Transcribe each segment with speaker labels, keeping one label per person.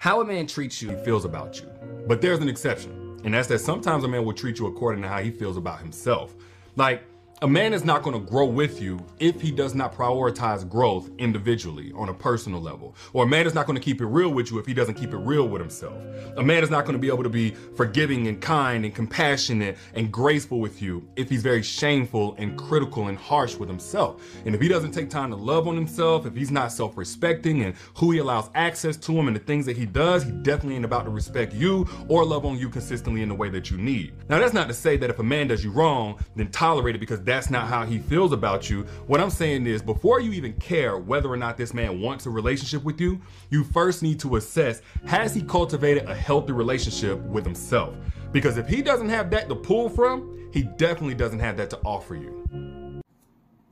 Speaker 1: How a man treats you, he feels about you. But there's an exception, and that's that sometimes a man will treat you according to how he feels about himself. Like, a man is not going to grow with you if he does not prioritize growth individually on a personal level. Or a man is not going to keep it real with you if he doesn't keep it real with himself. A man is not going to be able to be forgiving and kind and compassionate and graceful with you if he's very shameful and critical and harsh with himself. And if he doesn't take time to love on himself, if he's not self respecting and who he allows access to him and the things that he does, he definitely ain't about to respect you or love on you consistently in the way that you need. Now, that's not to say that if a man does you wrong, then tolerate it because that's not how he feels about you. What I'm saying is, before you even care whether or not this man wants a relationship with you, you first need to assess has he cultivated a healthy relationship with himself? Because if he doesn't have that to pull from, he definitely doesn't have that to offer you.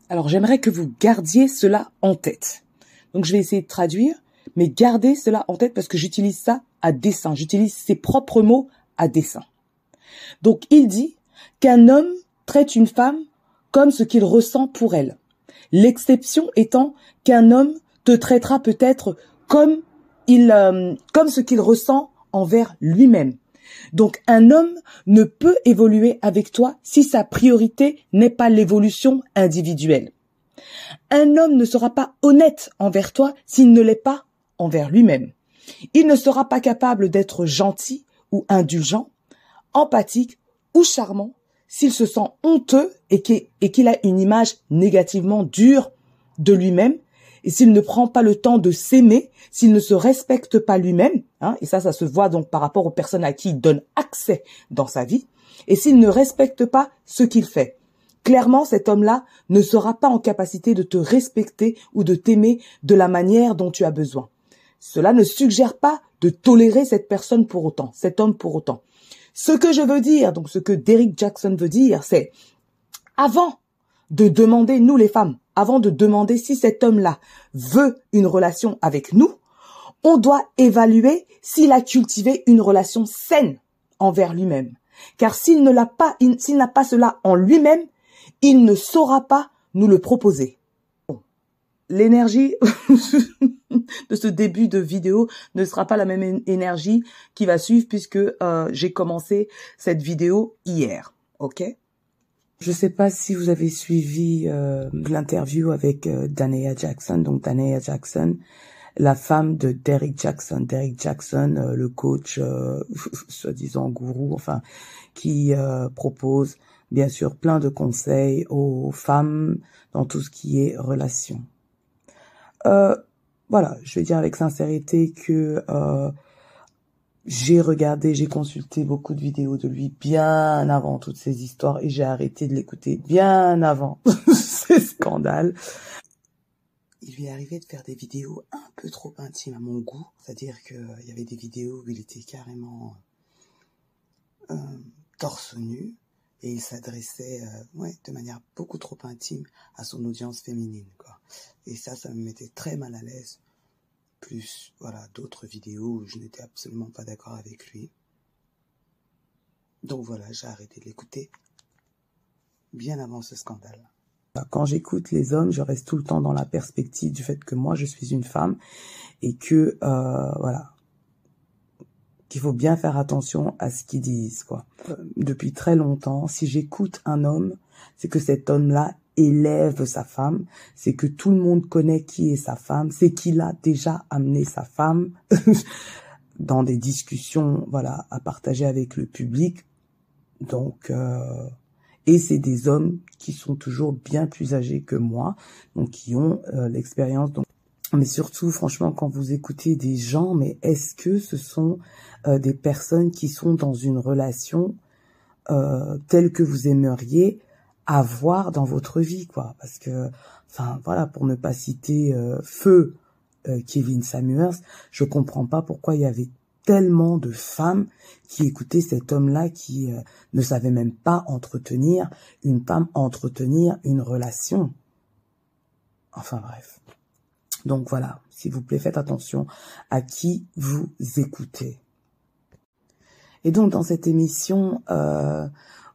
Speaker 2: Alors j'aimerais que vous gardiez cela en tête. Donc je vais essayer de traduire, mais gardez cela en tête parce que j'utilise ça à dessein. J'utilise ses propres mots à dessein. Donc il dit qu'un homme traite une femme comme ce qu'il ressent pour elle. L'exception étant qu'un homme te traitera peut-être comme il, euh, comme ce qu'il ressent envers lui-même. Donc un homme ne peut évoluer avec toi si sa priorité n'est pas l'évolution individuelle. Un homme ne sera pas honnête envers toi s'il ne l'est pas envers lui-même. Il ne sera pas capable d'être gentil ou indulgent, empathique ou charmant s'il se sent honteux et qu'il a une image négativement dure de lui-même, et s'il ne prend pas le temps de s'aimer, s'il ne se respecte pas lui-même, hein, et ça, ça se voit donc par rapport aux personnes à qui il donne accès dans sa vie, et s'il ne respecte pas ce qu'il fait. Clairement, cet homme-là ne sera pas en capacité de te respecter ou de t'aimer de la manière dont tu as besoin. Cela ne suggère pas de tolérer cette personne pour autant, cet homme pour autant. Ce que je veux dire, donc ce que Derrick Jackson veut dire, c'est avant de demander, nous les femmes, avant de demander si cet homme-là veut une relation avec nous, on doit évaluer s'il a cultivé une relation saine envers lui-même. Car s'il ne l'a pas, s'il n'a pas cela en lui-même, il ne saura pas nous le proposer l'énergie de ce début de vidéo ne sera pas la même énergie qui va suivre puisque euh, j'ai commencé cette vidéo hier. Ok? Je sais pas si vous avez suivi euh, l'interview avec euh, Jackson. Donc Dania Jackson, la femme de Derek Jackson. Derek Jackson, euh, le coach, soi-disant gourou, enfin, qui propose bien sûr plein de conseils aux femmes dans tout ce qui est relation. Euh, voilà, je vais dire avec sincérité que euh, j'ai regardé, j'ai consulté beaucoup de vidéos de lui bien avant toutes ces histoires et j'ai arrêté de l'écouter bien avant ces scandales. Il lui est arrivé de faire des vidéos un peu trop intimes à mon goût, c'est-à-dire qu'il y avait des vidéos où il était carrément euh, torse nu, et il s'adressait euh, ouais, de manière beaucoup trop intime à son audience féminine quoi. Et ça ça me mettait très mal à l'aise. Plus voilà, d'autres vidéos où je n'étais absolument pas d'accord avec lui. Donc voilà, j'ai arrêté de l'écouter bien avant ce scandale. Quand j'écoute les hommes, je reste tout le temps dans la perspective du fait que moi je suis une femme et que euh, voilà, qu'il faut bien faire attention à ce qu'ils disent, quoi. Depuis très longtemps, si j'écoute un homme, c'est que cet homme-là élève sa femme, c'est que tout le monde connaît qui est sa femme, c'est qu'il a déjà amené sa femme dans des discussions, voilà, à partager avec le public. Donc, euh, et c'est des hommes qui sont toujours bien plus âgés que moi, donc qui ont euh, l'expérience. Mais surtout, franchement, quand vous écoutez des gens, mais est-ce que ce sont euh, des personnes qui sont dans une relation euh, telle que vous aimeriez avoir dans votre vie, quoi? Parce que, enfin, voilà, pour ne pas citer euh, Feu Kevin Samuels, je comprends pas pourquoi il y avait tellement de femmes qui écoutaient cet homme-là qui ne savait même pas entretenir une femme, entretenir une relation. Enfin bref. Donc voilà, s'il vous plaît, faites attention à qui vous écoutez. Et donc dans cette émission euh,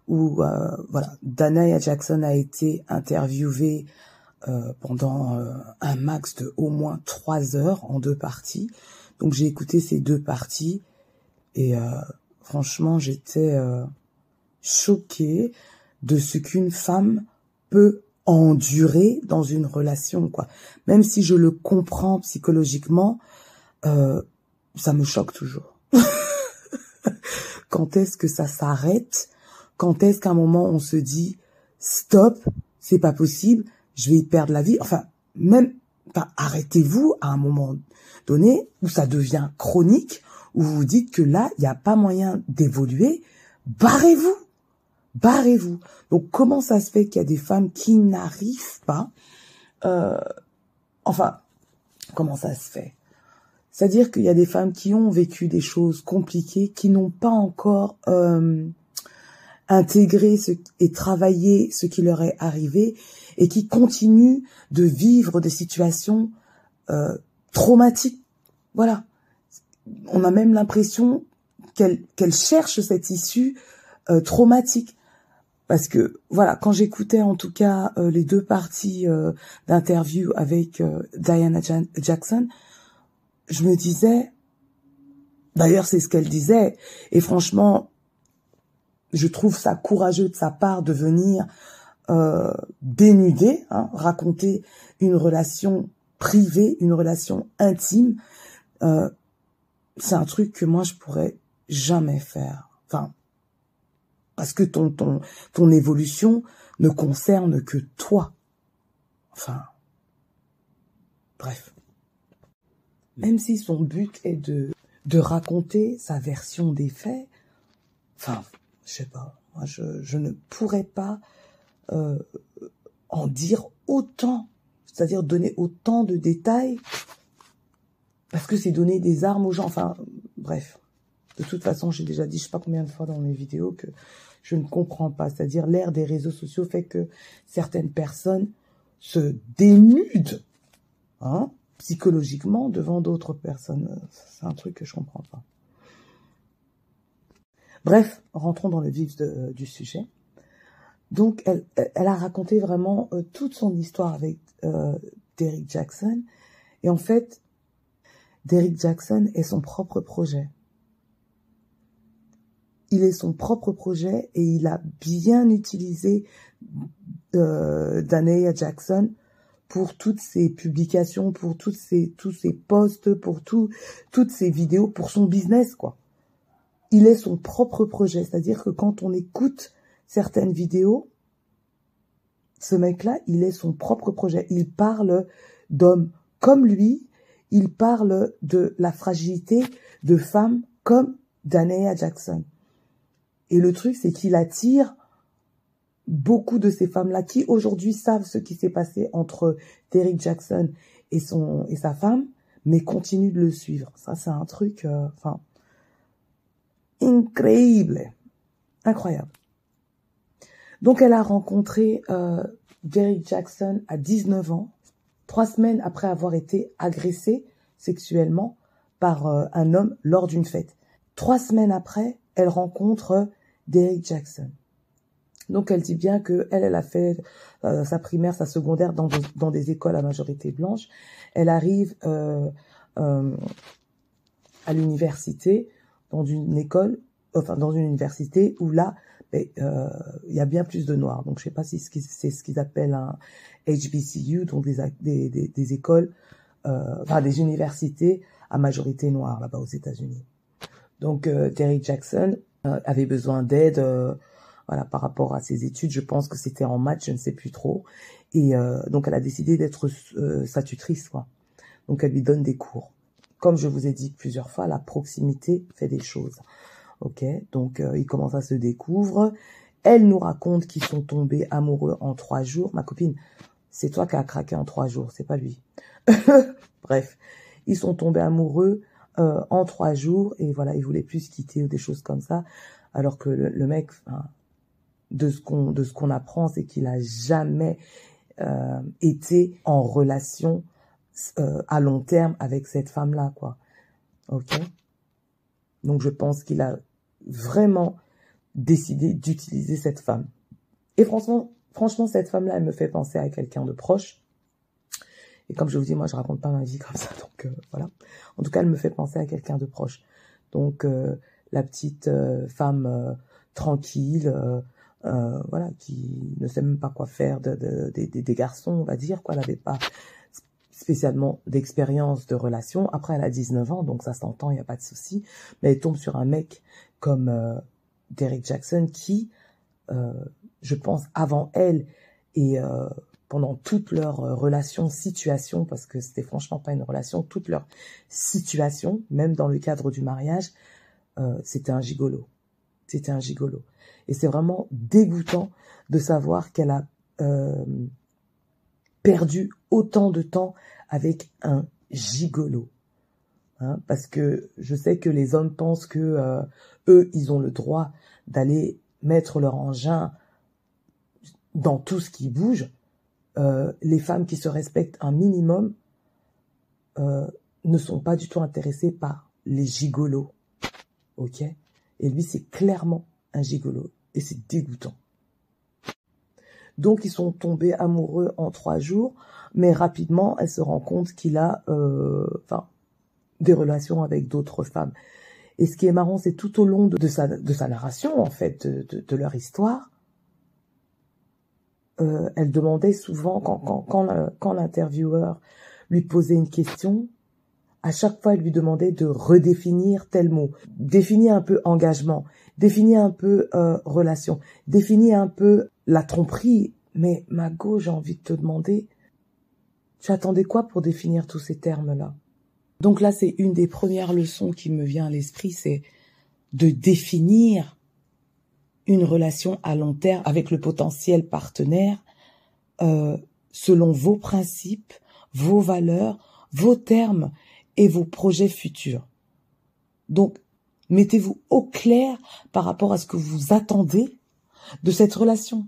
Speaker 2: où euh, voilà, Dana Jackson a été interviewée euh, pendant un max de au moins trois heures en deux parties. Donc j'ai écouté ces deux parties et euh, franchement j'étais euh, choquée de ce qu'une femme peut endurer dans une relation quoi. Même si je le comprends psychologiquement, euh, ça me choque toujours. quand est-ce que ça s'arrête? Quand est-ce qu'à un moment on se dit stop, c'est pas possible, je vais y perdre la vie? Enfin, même arrêtez-vous à un moment donné où ça devient chronique, où vous dites que là, il n'y a pas moyen d'évoluer, barrez-vous. Barrez-vous. Donc comment ça se fait qu'il y a des femmes qui n'arrivent pas euh, Enfin, comment ça se fait? C'est-à-dire qu'il y a des femmes qui ont vécu des choses compliquées, qui n'ont pas encore euh, intégré et travaillé ce qui leur est arrivé et qui continuent de vivre des situations euh, traumatiques. Voilà. On a même l'impression qu'elles qu'elles cherchent cette issue traumatique. Parce que voilà, quand j'écoutais en tout cas euh, les deux parties euh, d'interview avec euh, Diana Jackson, je me disais, d'ailleurs c'est ce qu'elle disait, et franchement, je trouve ça courageux de sa part de venir euh, dénuder, hein, raconter une relation privée, une relation intime. Euh, c'est un truc que moi je pourrais jamais faire. Enfin, parce que ton ton ton évolution ne concerne que toi. Enfin, bref. Même si son but est de de raconter sa version des faits, enfin, je sais pas, moi je je ne pourrais pas euh, en dire autant, c'est-à-dire donner autant de détails, parce que c'est donner des armes aux gens. Enfin, bref. De toute façon, j'ai déjà dit, je sais pas combien de fois dans mes vidéos que je ne comprends pas. C'est-à-dire, l'ère des réseaux sociaux fait que certaines personnes se dénudent, hein, psychologiquement devant d'autres personnes. C'est un truc que je comprends pas. Bref, rentrons dans le vif du sujet. Donc, elle, elle a raconté vraiment euh, toute son histoire avec euh, Derrick Jackson. Et en fait, Derrick Jackson est son propre projet. Il est son propre projet et il a bien utilisé euh, Jackson pour toutes ses publications, pour tous ses posts, pour tout, toutes ses vidéos, pour son business, quoi. Il est son propre projet. C'est-à-dire que quand on écoute certaines vidéos, ce mec-là, il est son propre projet. Il parle d'hommes comme lui. Il parle de la fragilité de femmes comme Dania Jackson. Et le truc, c'est qu'il attire beaucoup de ces femmes-là qui aujourd'hui savent ce qui s'est passé entre Derrick Jackson et sa femme, mais continuent de le suivre. Ça, c'est un truc, euh, incroyable, incroyable. Donc, elle a rencontré euh, Derrick Jackson à 19 ans, trois semaines après avoir été agressée sexuellement par euh, un homme lors d'une fête. Trois semaines après, elle rencontre Derrick Jackson. Donc elle dit bien que elle, elle a fait euh, sa primaire, sa secondaire dans, dans des écoles à majorité blanche. Elle arrive euh, euh, à l'université, dans une école, enfin dans une université où là, ben, euh, il y a bien plus de noirs. Donc je sais pas si c'est ce qu'ils appellent un HBCU, donc des, des, des, écoles, euh, enfin des universités à majorité noire là-bas aux États-Unis. Donc Terry Jackson euh, avait besoin d'aide euh, voilà par rapport à ses études. Je pense que c'était en maths je ne sais plus trop. Et euh, donc elle a décidé d'être sa tutrice quoi. Donc elle lui donne des cours. Comme je vous ai dit plusieurs fois la proximité fait des choses. Ok? Donc ils commencent à se découvrir elle nous raconte qu'ils sont tombés amoureux en trois jours. Ma copine c'est toi qui as craqué en trois jours c'est pas lui. Bref ils sont tombés amoureux euh, en trois jours et voilà, il voulait plus quitter ou des choses comme ça. Alors que le, mec, de ce qu'on de ce qu'on apprend, c'est qu'il a jamais euh, été en relation euh, à long terme avec cette femme-là, quoi. Ok? Donc je pense qu'il a vraiment décidé d'utiliser cette femme. Et franchement, franchement, cette femme-là, elle me fait penser à quelqu'un de proche. Et comme je vous dis, moi, je raconte pas ma vie comme ça, donc euh, voilà. En tout cas, elle me fait penser à quelqu'un de proche. Donc, euh, la petite euh, femme tranquille, voilà, qui ne sait même pas quoi faire de, de, des garçons, on va dire, quoi. Elle n'avait pas spécialement d'expérience de relation. Après, elle a 19 ans, donc ça s'entend, il n'y a pas de souci. Mais elle tombe sur un mec comme Derek Jackson qui, je pense, avant elle et pendant toute leur euh, relation, situation, parce que c'était franchement pas une relation, toute leur situation, même dans le cadre du mariage, euh, c'était un gigolo. C'était un gigolo. Et c'est vraiment dégoûtant de savoir qu'elle a euh, perdu autant de temps avec un gigolo. Hein, parce que je sais que les hommes pensent que eux, ils ont le droit d'aller mettre leur engin dans tout ce qui bouge, euh, les femmes qui se respectent un minimum euh, ne sont pas du tout intéressées par les gigolos. Ok? Et lui, c'est clairement un gigolo. Et c'est dégoûtant. Donc, ils sont tombés amoureux en trois jours, mais rapidement, elle se rend compte qu'il a euh, enfin, des relations avec d'autres femmes. Et ce qui est marrant, c'est tout au long de, sa, de sa narration, en fait, de leur histoire, euh, elle demandait souvent, quand, quand, quand, l'intervieweur lui posait une question, à chaque fois, elle lui demandait de redéfinir tel mot, définir un peu engagement, définir un peu euh, relation, définir un peu la tromperie. Mais Mago, j'ai envie de te demander, tu attendais quoi pour définir tous ces termes-là? Donc là, c'est une des premières leçons qui me vient à l'esprit, c'est de définir une relation à long terme avec le potentiel partenaire euh, selon vos principes, vos valeurs, vos termes et vos projets futurs. Donc, mettez-vous au clair par rapport à ce que vous attendez de cette relation.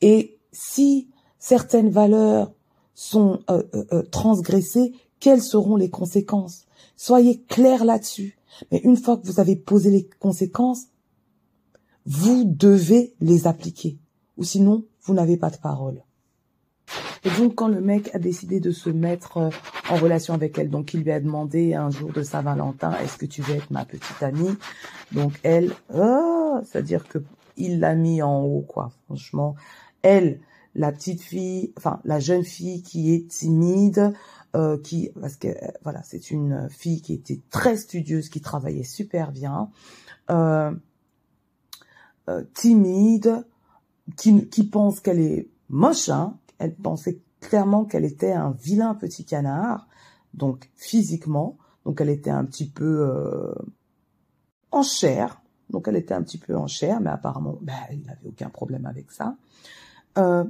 Speaker 2: Et si certaines valeurs sont euh, euh, transgressées, quelles seront les conséquences? Soyez clair là-dessus. Mais une fois que vous avez posé les conséquences, vous devez les appliquer. Ou sinon, vous n'avez pas de parole. Et donc, quand le mec a décidé de se mettre euh, en relation avec elle, donc il lui a demandé un jour de Saint-Valentin, est-ce que tu veux être ma petite amie? Donc elle, oh, c'est-à-dire que il l'a mis en haut, quoi. Franchement, elle, la petite fille, enfin la jeune fille qui est timide, euh, qui, parce que euh, voilà, c'est une fille qui était très studieuse, qui travaillait super bien. Euh, euh, timide, qui, pense qu'elle est moche, hein. elle pensait clairement qu'elle était un vilain petit canard, donc physiquement, donc elle était un petit peu euh, en chair, donc elle était un petit peu en chair, mais apparemment, ben, il n'avait aucun problème avec ça. Euh,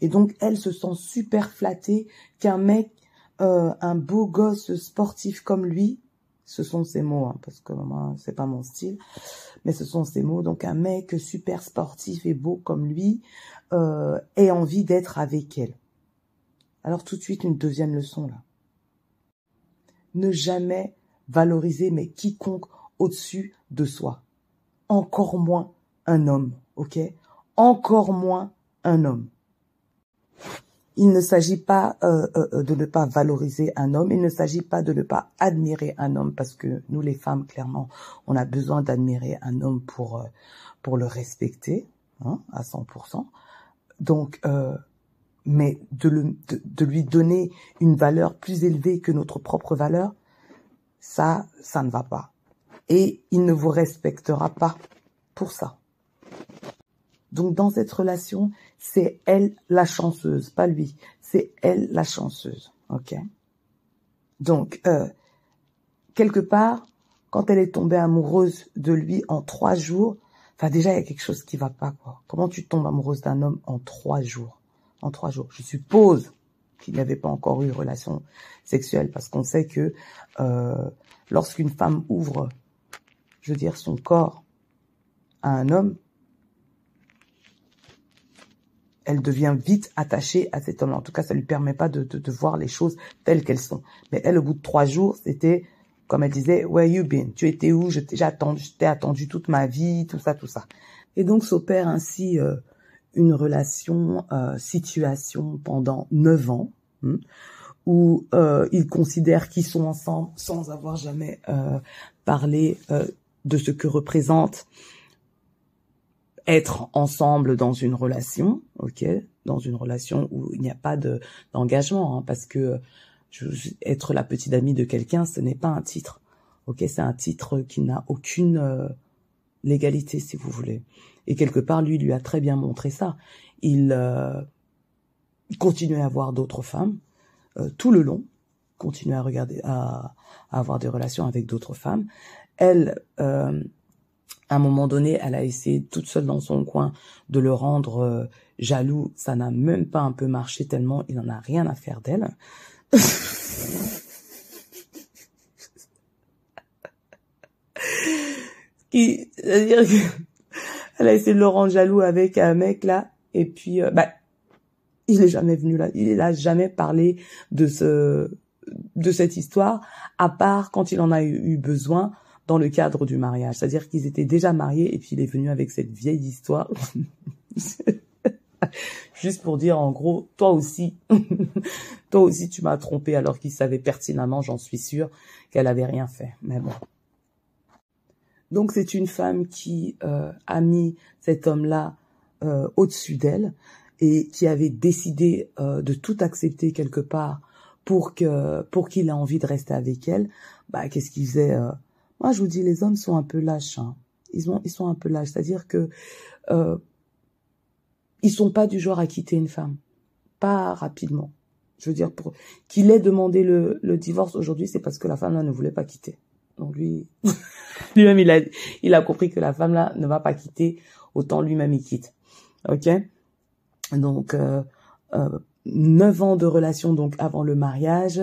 Speaker 2: et donc elle se sent super flattée qu'un mec, un beau gosse sportif comme lui, ce sont ses mots, hein, parce que moi, c'est pas mon style, mais ce sont ses mots. Donc un mec super sportif et beau comme lui euh, ait envie d'être avec elle. Alors tout de suite une deuxième leçon là. Ne jamais valoriser mais quiconque au-dessus de soi. Encore moins un homme, ok? Encore moins un homme il ne s'agit pas euh, euh, de ne pas valoriser un homme, il ne s'agit pas de ne pas admirer un homme, parce que nous les femmes, clairement, on a besoin d'admirer un homme pour, euh, pour le respecter hein, à 100%. Donc, mais de, le, de, lui donner une valeur plus élevée que notre propre valeur, ça, ça ne va pas. Et il ne vous respectera pas pour ça. Donc dans cette relation, c'est elle la chanceuse, pas lui. C'est elle la chanceuse. Ok? Donc euh, quelque part, quand elle est tombée amoureuse de lui en trois jours, enfin déjà il y a quelque chose qui va pas quoi. Comment tu tombes amoureuse d'un homme en trois jours? En trois jours. Je suppose qu'il n'avait pas encore eu relation sexuelle parce qu'on sait que euh, lorsqu'une femme ouvre, je veux dire, son corps à un homme, elle devient vite attachée à cet homme. En tout cas, ça lui permet pas de, de, voir les choses telles qu'elles sont. Mais elle, au bout de trois jours, c'était, comme elle disait, where you been? Tu étais où? Je t'ai attendu, je attendu toute ma vie, tout ça, tout ça. Et donc s'opère ainsi euh, une relation, euh, situation pendant neuf ans. hmm, où euh, ils considèrent qu'ils sont ensemble sans avoir jamais euh, parlé euh, de ce que représente être ensemble dans une relation, ok, dans une relation où il n'y a pas de d'engagement, hein, parce que je, être la petite amie de quelqu'un, ce n'est pas un titre, ok, c'est un titre qui n'a aucune euh, légalité, si vous voulez. Et quelque part, lui, lui a très bien montré ça. Il, euh, continuait à voir d'autres femmes euh, tout le long, continuait à regarder, à, à avoir des relations avec d'autres femmes. Elle à un moment donné, elle a essayé toute seule dans son coin de le rendre euh, jaloux. Ça n'a même pas un peu marché tellement il n'en a rien à faire d'elle. C'est-à-dire qu'elle a essayé de le rendre jaloux avec un mec là, et puis euh, bah il est jamais venu là, il n'a jamais parlé de ce de cette histoire, à part quand il en a eu besoin dans le cadre du mariage. C'est-à-dire qu'ils étaient déjà mariés et puis il est venu avec cette vieille histoire. Juste pour dire en gros, toi aussi, toi aussi tu m'as trompé alors qu'il savait pertinemment, j'en suis sûre, qu'elle avait rien fait. Mais bon. Donc c'est une femme qui euh, a mis cet homme-là euh, au-dessus d'elle et qui avait décidé euh, de tout accepter quelque part pour que pour qu'il ait envie de rester avec elle. Bah qu'est-ce qu'il faisait moi, je vous dis, les hommes sont un peu lâches. Hein. Ils, ont, sont un peu lâches. C'est-à-dire que euh, ils sont pas du genre à quitter une femme. Pas rapidement. Je veux dire, pour qu'il ait demandé le, divorce aujourd'hui, c'est parce que la femme là ne voulait pas quitter. Donc lui, lui-même, il a, compris que la femme là ne va pas quitter, autant lui-même il quitte. Ok? Donc, euh, euh, neuf ans de relation donc avant le mariage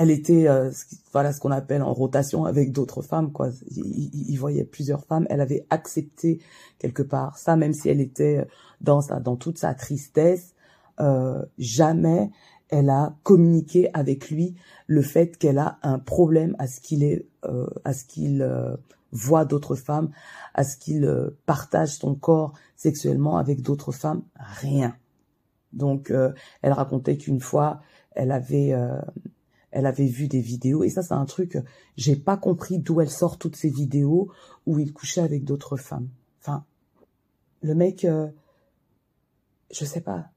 Speaker 2: elle était euh, voilà ce qu'on appelle en rotation avec d'autres femmes quoi. Il, voyait plusieurs femmes. Elle avait accepté quelque part ça même si elle était dans sa dans toute sa tristesse euh, jamais elle a communiqué avec lui le fait qu'elle a un problème à ce qu'il est euh, à ce qu'il euh, voit d'autres femmes à ce qu'il euh, partage son corps sexuellement avec d'autres femmes. Rien. Donc elle racontait qu'une fois elle avait elle avait vu des vidéos et ça c'est un truc j'ai pas compris d'où elle sort toutes ces vidéos où il couchait avec d'autres femmes. Enfin, le mec, euh, je sais pas,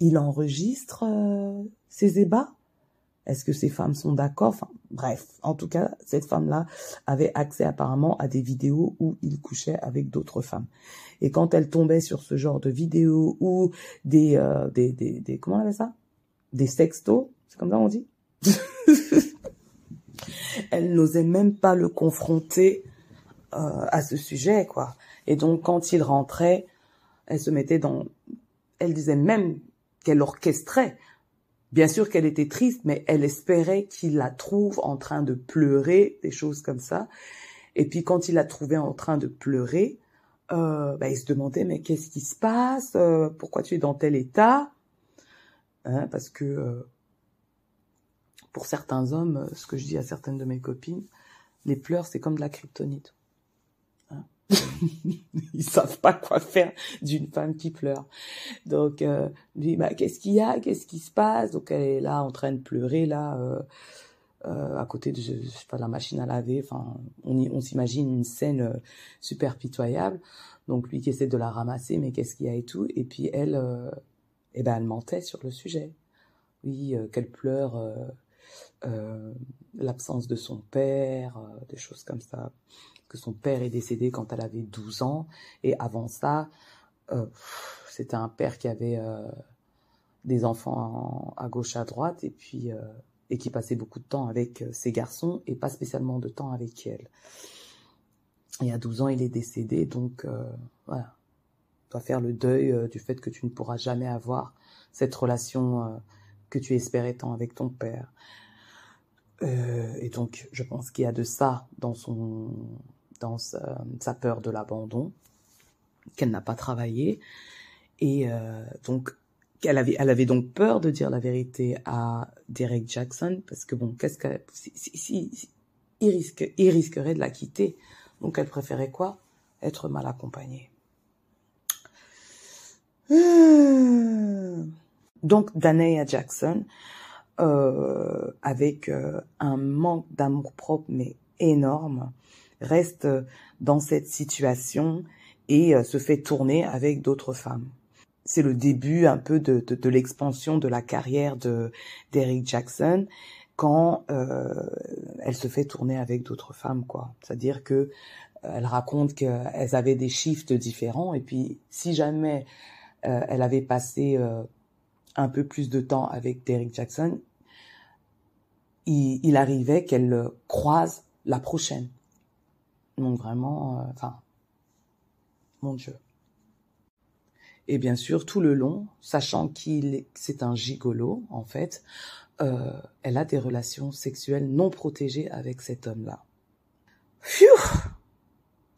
Speaker 2: il enregistre euh, ses ébats? Est-ce que ces femmes sont d'accord? Enfin, bref, en tout cas, cette femme-là avait accès apparemment à des vidéos où il couchait avec d'autres femmes. Et quand elle tombait sur ce genre de vidéos ou des, euh, des, des, des, comment on appelle ça? Des sextos, c'est comme ça on dit? elle n'osait même pas le confronter euh, à ce sujet, quoi. Et donc, quand il rentrait, elle se mettait dans... Elle disait même qu'elle orchestrait. Bien sûr qu'elle était triste, mais elle espérait qu'il la trouve en train de pleurer, des choses comme ça. Et puis, quand il la trouvait en train de pleurer, euh, bah, il se demandait, mais qu'est-ce qui se passe? Euh, Pourquoi tu es dans tel état? Hein, Parce que... Euh, pour certains hommes, euh, ce que je dis à certaines de mes copines, les pleurs, c'est comme de la kryptonite. Hein Ils savent pas quoi faire d'une femme qui pleure. Donc, euh, lui, bah, qu'est-ce qu'il y a? Qu'est-ce qui se passe? Donc, elle est là en train de pleurer, là, euh, euh, à côté de, je, sais pas, la machine à laver. Enfin, on, s'imagine une scène euh, super pitoyable. Donc, lui qui essaie de la ramasser, mais qu'est-ce qu'il y a et tout? Et puis, elle, eh ben, elle mentait sur le sujet. Oui, qu'elle pleure euh, l'absence de son père, euh, des choses comme ça, que son père est décédé quand elle avait 12 ans, et avant ça, euh, c'était un père qui avait des enfants à gauche à droite, et puis et qui passait beaucoup de temps avec ses garçons et pas spécialement de temps avec elle. Et à 12 ans, il est décédé, donc voilà, dois faire le deuil du fait que tu ne pourras jamais avoir cette relation que tu espérais tant avec ton père. Euh, et donc, je pense qu'il y a de ça dans son, dans sa, peur de l'abandon, qu'elle n'a pas travaillé, et euh, donc qu'elle avait, elle avait donc peur de dire la vérité à Derek Jackson parce que bon, qu'est-ce que si, si, si, il risque, il risquerait de la quitter, donc elle préférait quoi? Être mal accompagnée. Donc Danae Jackson, euh, avec euh, un manque d'amour propre mais énorme, reste dans cette situation et euh, se fait tourner avec d'autres femmes. C'est le début un peu de, de, de l'expansion de la carrière de d'Eric Jackson quand euh, elle se fait tourner avec d'autres femmes, quoi. C'est-à-dire que euh, elle raconte qu'elles avaient des shifts différents et puis si jamais euh, elle avait passé euh, un peu plus de temps avec Derrick Jackson, il, arrivait qu'elle croise la prochaine. Donc vraiment, euh, enfin, mon Dieu. Et bien sûr, tout le long, sachant qu'il c'est un gigolo, en fait, euh, elle a des relations sexuelles non protégées avec cet homme-là.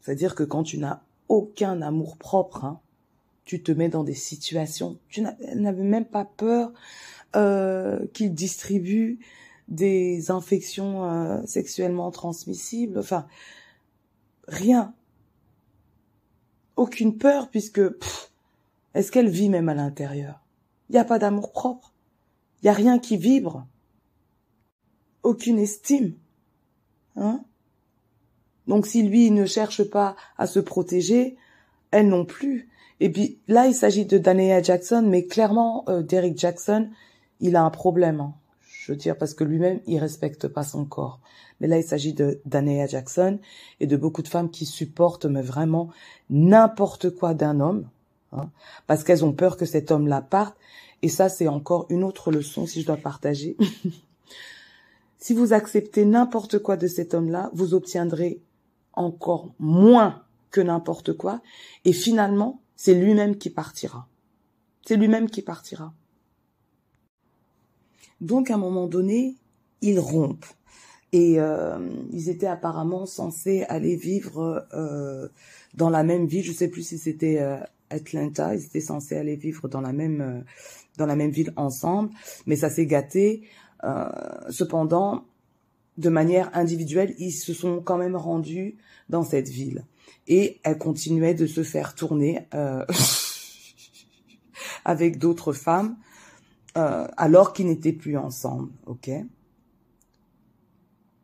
Speaker 2: C'est-à-dire que quand tu n'as aucun amour propre, hein, tu te mets dans des situations, tu n'avais même pas peur euh, qu'il distribue des infections euh, sexuellement transmissibles, enfin, rien. Aucune peur puisque est-ce qu'elle vit même à l'intérieur? Il n'y a pas d'amour propre. Il n'y a rien qui vibre. Aucune estime. Hein? Donc si lui ne cherche pas à se protéger, elle non plus. Et puis là, il s'agit de Dania Jackson, mais clairement, euh, Derek Jackson, il a un problème. Hein. Je veux dire, parce que lui-même, il respecte pas son corps. Mais là, il s'agit de Dania Jackson et de beaucoup de femmes qui supportent mais vraiment n'importe quoi d'un homme, hein, parce qu'elles ont peur que cet homme-là parte. Et ça, c'est encore une autre leçon si je dois partager. si vous acceptez n'importe quoi de cet homme-là, vous obtiendrez encore moins que n'importe quoi. Et finalement, c'est lui-même qui partira. C'est lui-même qui partira. Donc, à un moment donné, ils rompent. Et euh, ils étaient apparemment censés aller vivre euh, dans la même ville. Je sais plus si c'était euh, Atlanta. Ils étaient censés aller vivre dans la même euh, dans la même ville ensemble, mais ça s'est gâté. Euh, cependant, de manière individuelle, ils se sont quand même rendus dans cette ville et elle continuait de se faire tourner euh, avec d'autres femmes euh, alors qu'ils n'étaient plus ensemble, ok?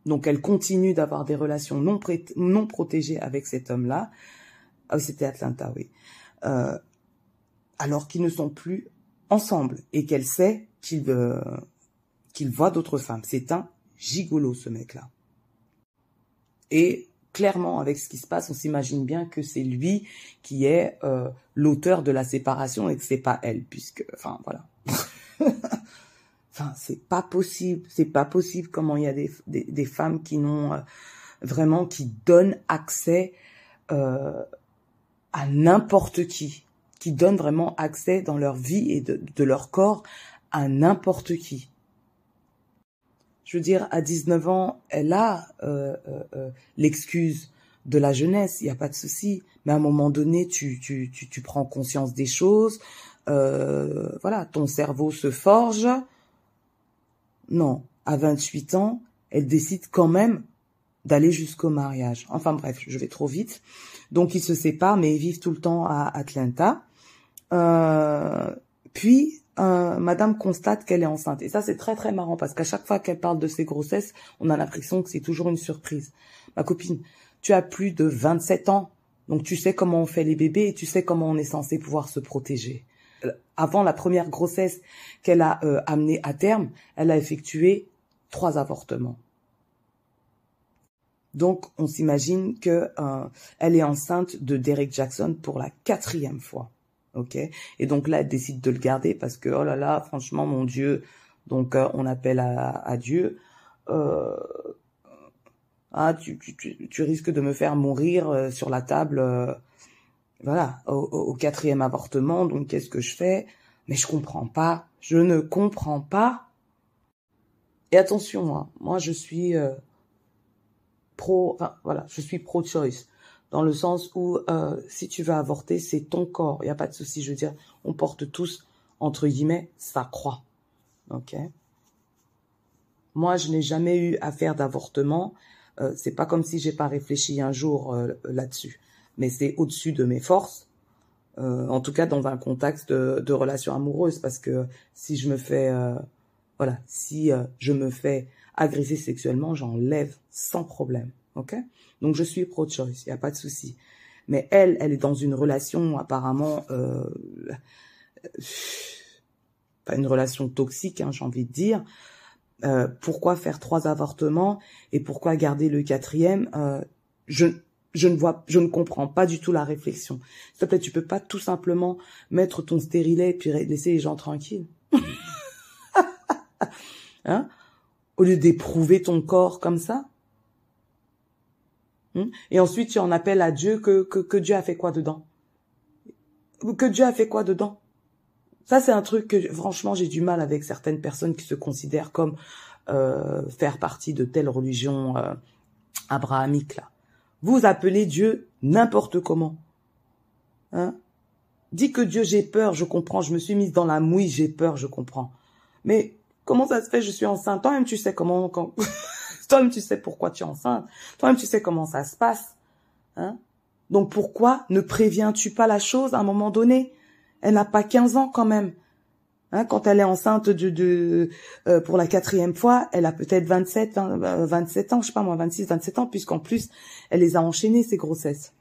Speaker 2: Donc elle continue d'avoir des relations non, protégées avec cet homme-là. Ah, c'était Atlanta, oui. Euh, alors qu'ils ne sont plus ensemble et qu'elle sait qu'il euh, voit d'autres femmes. C'est un gigolo ce mec-là. Et clairement, avec ce qui se passe, on s'imagine bien que c'est lui qui est euh, l'auteur de la séparation et que c'est pas elle, puisque, enfin, voilà. enfin, c'est pas possible, c'est pas possible comment il y a des, des, femmes qui n'ont euh, vraiment, qui donnent accès euh, à n'importe qui, qui donnent vraiment accès dans leur vie et de, leur corps à n'importe qui je veux dire, à 19 ans, elle a euh, l'excuse de la jeunesse, il n'y a pas de souci. Mais à un moment donné, tu, tu, tu prends conscience des choses. Euh, voilà, ton cerveau se forge. Non, à 28 ans, elle décide quand même d'aller jusqu'au mariage. Enfin bref, je vais trop vite. Donc ils se séparent, mais ils vivent tout le temps à Atlanta. Euh, puis euh, madame constate qu'elle est enceinte. Et ça, c'est très très marrant parce qu'à chaque fois qu'elle parle de ses grossesses, on a l'impression que c'est toujours une surprise. Ma copine, tu as plus de 27 ans, donc tu sais comment on fait les bébés et tu sais comment on est censé pouvoir se protéger. Euh, avant la première grossesse qu'elle a euh, amenée à terme, elle a effectué trois avortements. Donc, on s'imagine que euh, elle est enceinte de Derek Jackson pour la quatrième fois ok? Et donc là, elle décide de le garder parce que oh là là, franchement, mon Dieu. Donc euh, on appelle à, à Dieu. Euh, ah, tu, tu, tu, risques de me faire mourir euh, sur la table. Voilà, au, au, quatrième avortement. Donc qu'est-ce que je fais? Mais je comprends pas. Je ne comprends pas. Et attention, hein, moi je suis euh, pro. Enfin voilà, je suis pro-choice dans le sens où euh, si tu veux avorter, c'est ton corps, il n'y a pas de souci. Je veux dire, on porte tous, entre guillemets, sa croix. Ok? Moi, je n'ai jamais eu affaire d'avortement. Euh, c'est pas comme si j'ai pas réfléchi un jour euh, là-dessus. Mais c'est au-dessus de mes forces. Euh, en tout cas dans un contexte de, de, relation amoureuse, parce que si je me fais, euh, voilà, si euh, je me fais agresser sexuellement, j'enlève sans problème, ok? Donc je suis pro-choice, il y a pas de souci. Mais elle, elle est dans une relation apparemment, pas une relation toxique, hein, j'ai envie de dire. pourquoi faire trois avortements et pourquoi garder le quatrième? Je je ne vois, je ne comprends pas du tout la réflexion. S'il te tu peux pas tout simplement mettre ton stérilet et puis laisser les gens tranquilles. hein? Au lieu d'éprouver ton corps comme ça. Hein? et ensuite, tu en appelles à Dieu que, que, que Dieu a fait quoi dedans? Que Dieu a fait quoi dedans? Ça, c'est un truc que, franchement, j'ai du mal avec certaines personnes qui se considèrent comme euh, faire partie de telle religion euh, abrahamique, là. Vous appelez Dieu n'importe comment. Hein? Dis que Dieu, j'ai peur, je comprends. Je me suis mise dans la mouille, j'ai peur, je comprends. Mais comment ça se fait Je suis enceinte? Toi-même, tu sais comment. Quand... Toi-même, tu sais pourquoi tu es enceinte. Toi-même, tu sais comment ça se passe. Hein? Donc pourquoi ne préviens-tu pas la chose à un moment donné? Elle n'a pas 15 ans quand même. Hein, quand elle est enceinte de, de euh, pour la quatrième fois, elle a peut-être 27, 27 ans, je sais pas moi, 26, 27 ans, puisqu'en plus, elle les a enchaînées, ces grossesses.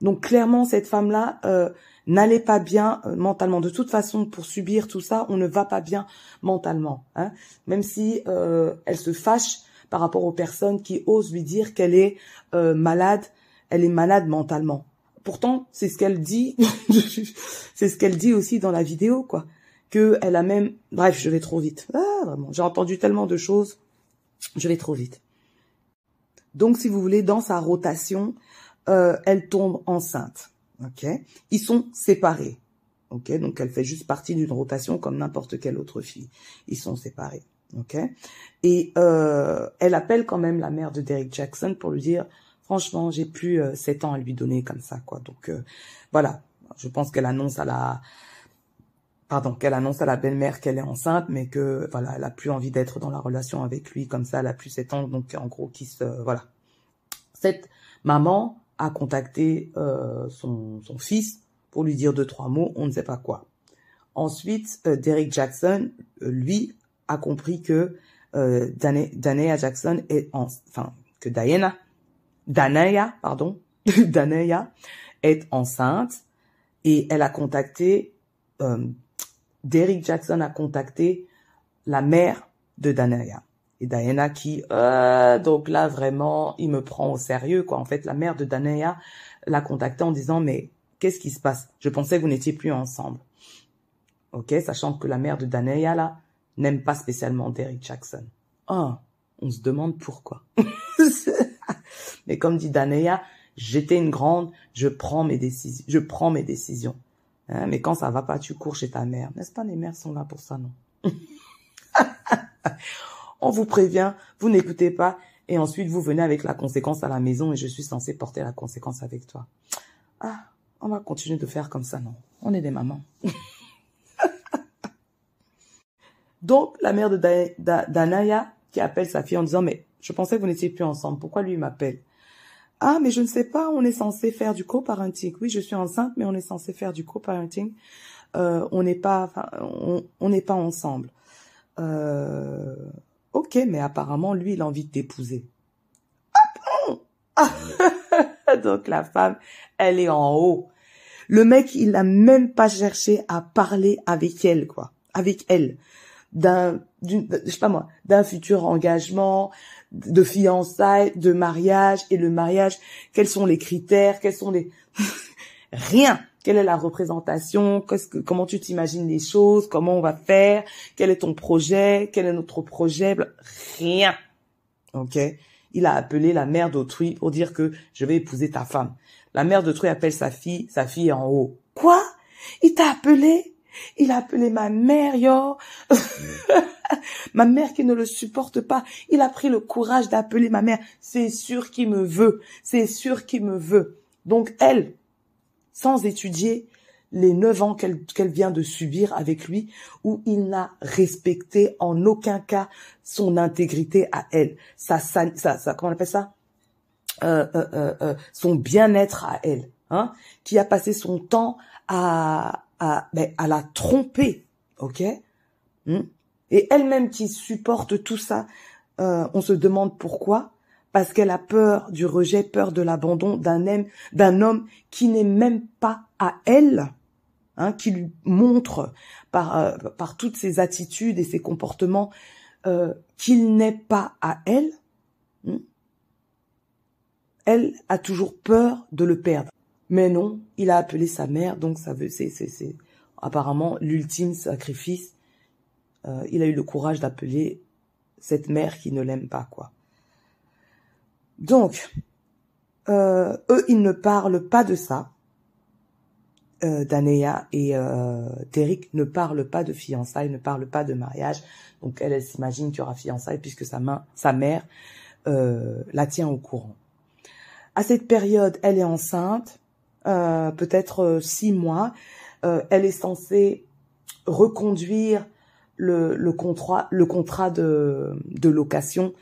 Speaker 2: Donc clairement, cette femme-là euh, n'allait pas bien euh, mentalement. De toute façon, pour subir tout ça, on ne va pas bien mentalement. Hein, même si elle se fâche par rapport aux personnes qui osent lui dire qu'elle est malade, elle est malade mentalement. Pourtant, c'est ce qu'elle dit, c'est ce qu'elle dit aussi dans la vidéo, quoi. Que elle a même, bref, je vais trop vite. Ah, vraiment, j'ai entendu tellement de choses, je vais trop vite. Donc, si vous voulez, dans sa rotation, euh, elle tombe enceinte. Ok, ils sont séparés. Ok, donc elle fait juste partie d'une rotation comme n'importe quelle autre fille. Ils sont séparés. Ok, et euh, elle appelle quand même la mère de Derek Jackson pour lui dire Franchement, j'ai plus euh, sept ans à lui donner comme ça, quoi. Donc euh, voilà, je pense qu'elle annonce à la, pardon, qu'elle annonce à la belle-mère qu'elle est enceinte, mais que voilà, elle a plus envie d'être dans la relation avec lui comme ça. Elle a plus sept ans, donc en gros, qui se, voilà. Cette maman a contacté euh, son, son fils pour lui dire deux trois mots, on ne sait pas quoi. Ensuite, Derek Jackson, lui, a compris que euh, Dana Jackson est en, enfin que Diana Danaya, pardon, Danaya est enceinte et elle a contacté, euh, Derrick Jackson a contacté la mère de Danaya. Et Diana qui, euh, donc là vraiment, il me prend au sérieux quoi. En fait, la mère de Danaya l'a contacté en disant mais qu'est-ce qui se passe? Je pensais que vous n'étiez plus ensemble. Ok, sachant que la mère de Danaya là n'aime pas spécialement Derrick Jackson. Ah, on se demande pourquoi. Mais comme dit Danea, j'étais une grande, je prends mes décisions, je prends mes décisions. Hein, mais quand ça va pas, tu cours chez ta mère. N'est-ce pas, les mères sont là pour ça, non? On vous prévient, vous n'écoutez pas, et ensuite vous venez avec la conséquence à la maison et je suis censée porter la conséquence avec toi. Ah, on va continuer de faire comme ça, non? On est des mamans. Donc, la mère de Danaya qui appelle sa fille en disant, mais je pensais que vous n'étiez plus ensemble. Pourquoi lui m'appelle? Ah, mais je ne sais pas, on est censé faire du co-parenting. Oui, je suis enceinte, mais on est censé faire du co-parenting. Euh, on n'est pas, on n'est pas ensemble. Euh, ok, mais apparemment, lui, il a envie de t'épouser. Ah bon? Donc la femme, elle est en haut. Le mec, il n'a même pas cherché à parler avec elle, quoi. Avec elle. D'un, je sais pas moi, d'un futur engagement, de fiançailles, de mariage et le mariage, quels sont les critères, quels sont les rien. Quelle est la représentation? Qu'est-ce que, Comment tu t'imagines les choses? Comment on va faire? Quel est ton projet? Quel est notre projet? Rien. Ok? Il a appelé la mère d'autrui pour dire que je vais épouser ta femme. La mère d'autrui appelle sa fille, sa fille est en haut. Quoi? Il t'a appelé? Il a appelé ma mère, yo. ma mère qui ne le supporte pas. Il a pris le courage d'appeler ma mère. C'est sûr qu'il me veut. C'est sûr qu'il me veut. Donc elle, sans étudier les neuf ans qu'elle vient de subir avec lui, où il n'a respecté en aucun cas son intégrité à elle, sa, sa, sa comment on appelle ça, euh, euh, euh, euh son bien-être à elle. hein, qui a passé son temps à, ben, la tromper, ok? Hmm? Et elle-même qui supporte tout ça, euh, on se demande pourquoi Parce qu'elle a peur du rejet, peur de l'abandon d'un homme, qui n'est même pas à elle, hein, qui lui montre par, euh, par toutes ses attitudes et ses comportements euh, qu'il n'est pas à elle. Hmm? Elle a toujours peur de le perdre. Mais non, il a appelé sa mère, donc ça veut, c'est apparemment l'ultime sacrifice. Euh, il a eu le courage d'appeler cette mère qui ne l'aime pas, quoi. Donc, euh, eux, ils ne parlent pas de ça. Euh, Danéa et euh, Derek ne parlent pas de fiançailles, ne parlent pas de mariage. Donc elle, elle s'imagine qu'il y aura fiançailles puisque sa, main, sa mère euh, la tient au courant. À cette période, elle est enceinte, euh, peut-être euh, six mois. Euh, elle est censée reconduire le, le contrat, le contrat de, de location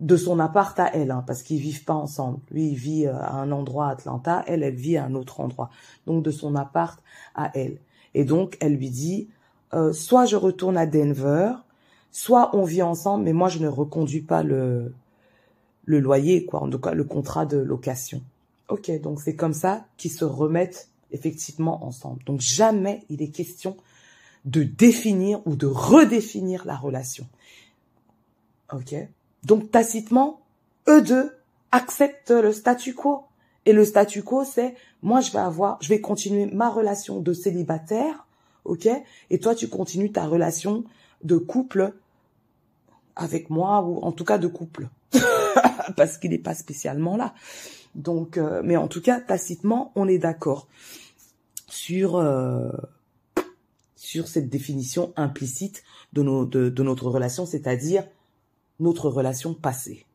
Speaker 2: de son appart à elle, hein, parce qu'ils vivent pas ensemble. Lui, il vit euh, à un endroit à Atlanta, elle, elle vit à un autre endroit. Donc de son appart à elle. Et donc elle lui dit, euh, soit je retourne à Denver, soit on vit ensemble, mais moi je ne reconduis pas le le loyer, quoi, en tout cas le contrat de location. Ok, donc c'est comme ça qu'ils se remettent effectivement ensemble. Donc jamais il est question de définir ou de redéfinir la relation. Ok? Donc tacitement, eux deux acceptent le statu quo. Et le statu quo, c'est moi je vais avoir, je vais continuer ma relation de célibataire, ok, et toi tu continues ta relation de couple avec moi ou en tout cas de couple, parce qu'il n'est pas spécialement là. Donc, euh, mais en tout cas tacitement, on est d'accord sur euh, sur cette définition implicite de, nos, de, de notre relation, c'est-à-dire notre relation passée.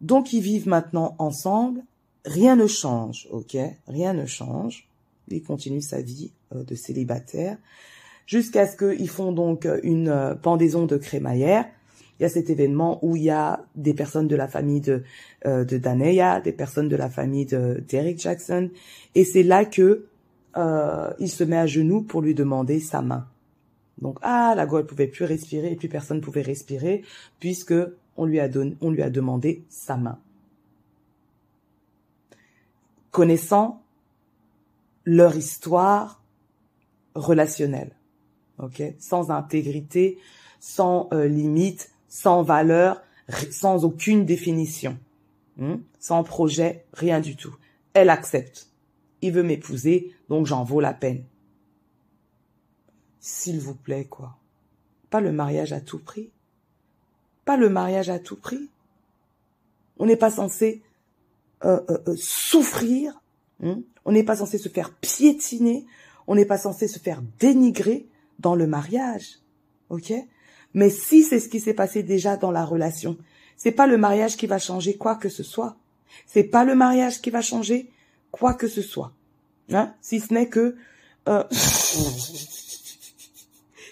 Speaker 2: Donc ils vivent maintenant ensemble, rien ne change, ok? Rien ne change. Il continue sa vie euh, de célibataire jusqu'à ce qu'ils font donc une euh, pendaison de crémaillère. Il y a cet événement où il y a des personnes de la famille de euh, de Daneya, des personnes de la famille de Derek Jackson, et c'est là que euh, il se met à genoux pour lui demander sa main. Donc ah la ne pouvait plus respirer et plus personne pouvait respirer puisque on lui a on lui a demandé sa main. Connaissant leur histoire relationnelle, ok, sans intégrité, sans euh, limite, sans valeur, sans aucune définition, hein, sans projet, rien du tout. Elle accepte. Il veut m'épouser, donc j'en vaux la peine. S'il vous plaît, quoi. Pas le mariage à tout prix. Pas le mariage à tout prix. On n'est pas censé euh, euh, euh souffrir. Hein. on n'est pas censé se faire piétiner. On n'est pas censé se faire dénigrer dans le mariage. Ok? Mais si c'est ce qui s'est passé déjà dans la relation, c'est pas le mariage qui va changer quoi que ce soit. C'est pas le mariage qui va changer quoi que ce soit. Hein? Si ce n'est que euh,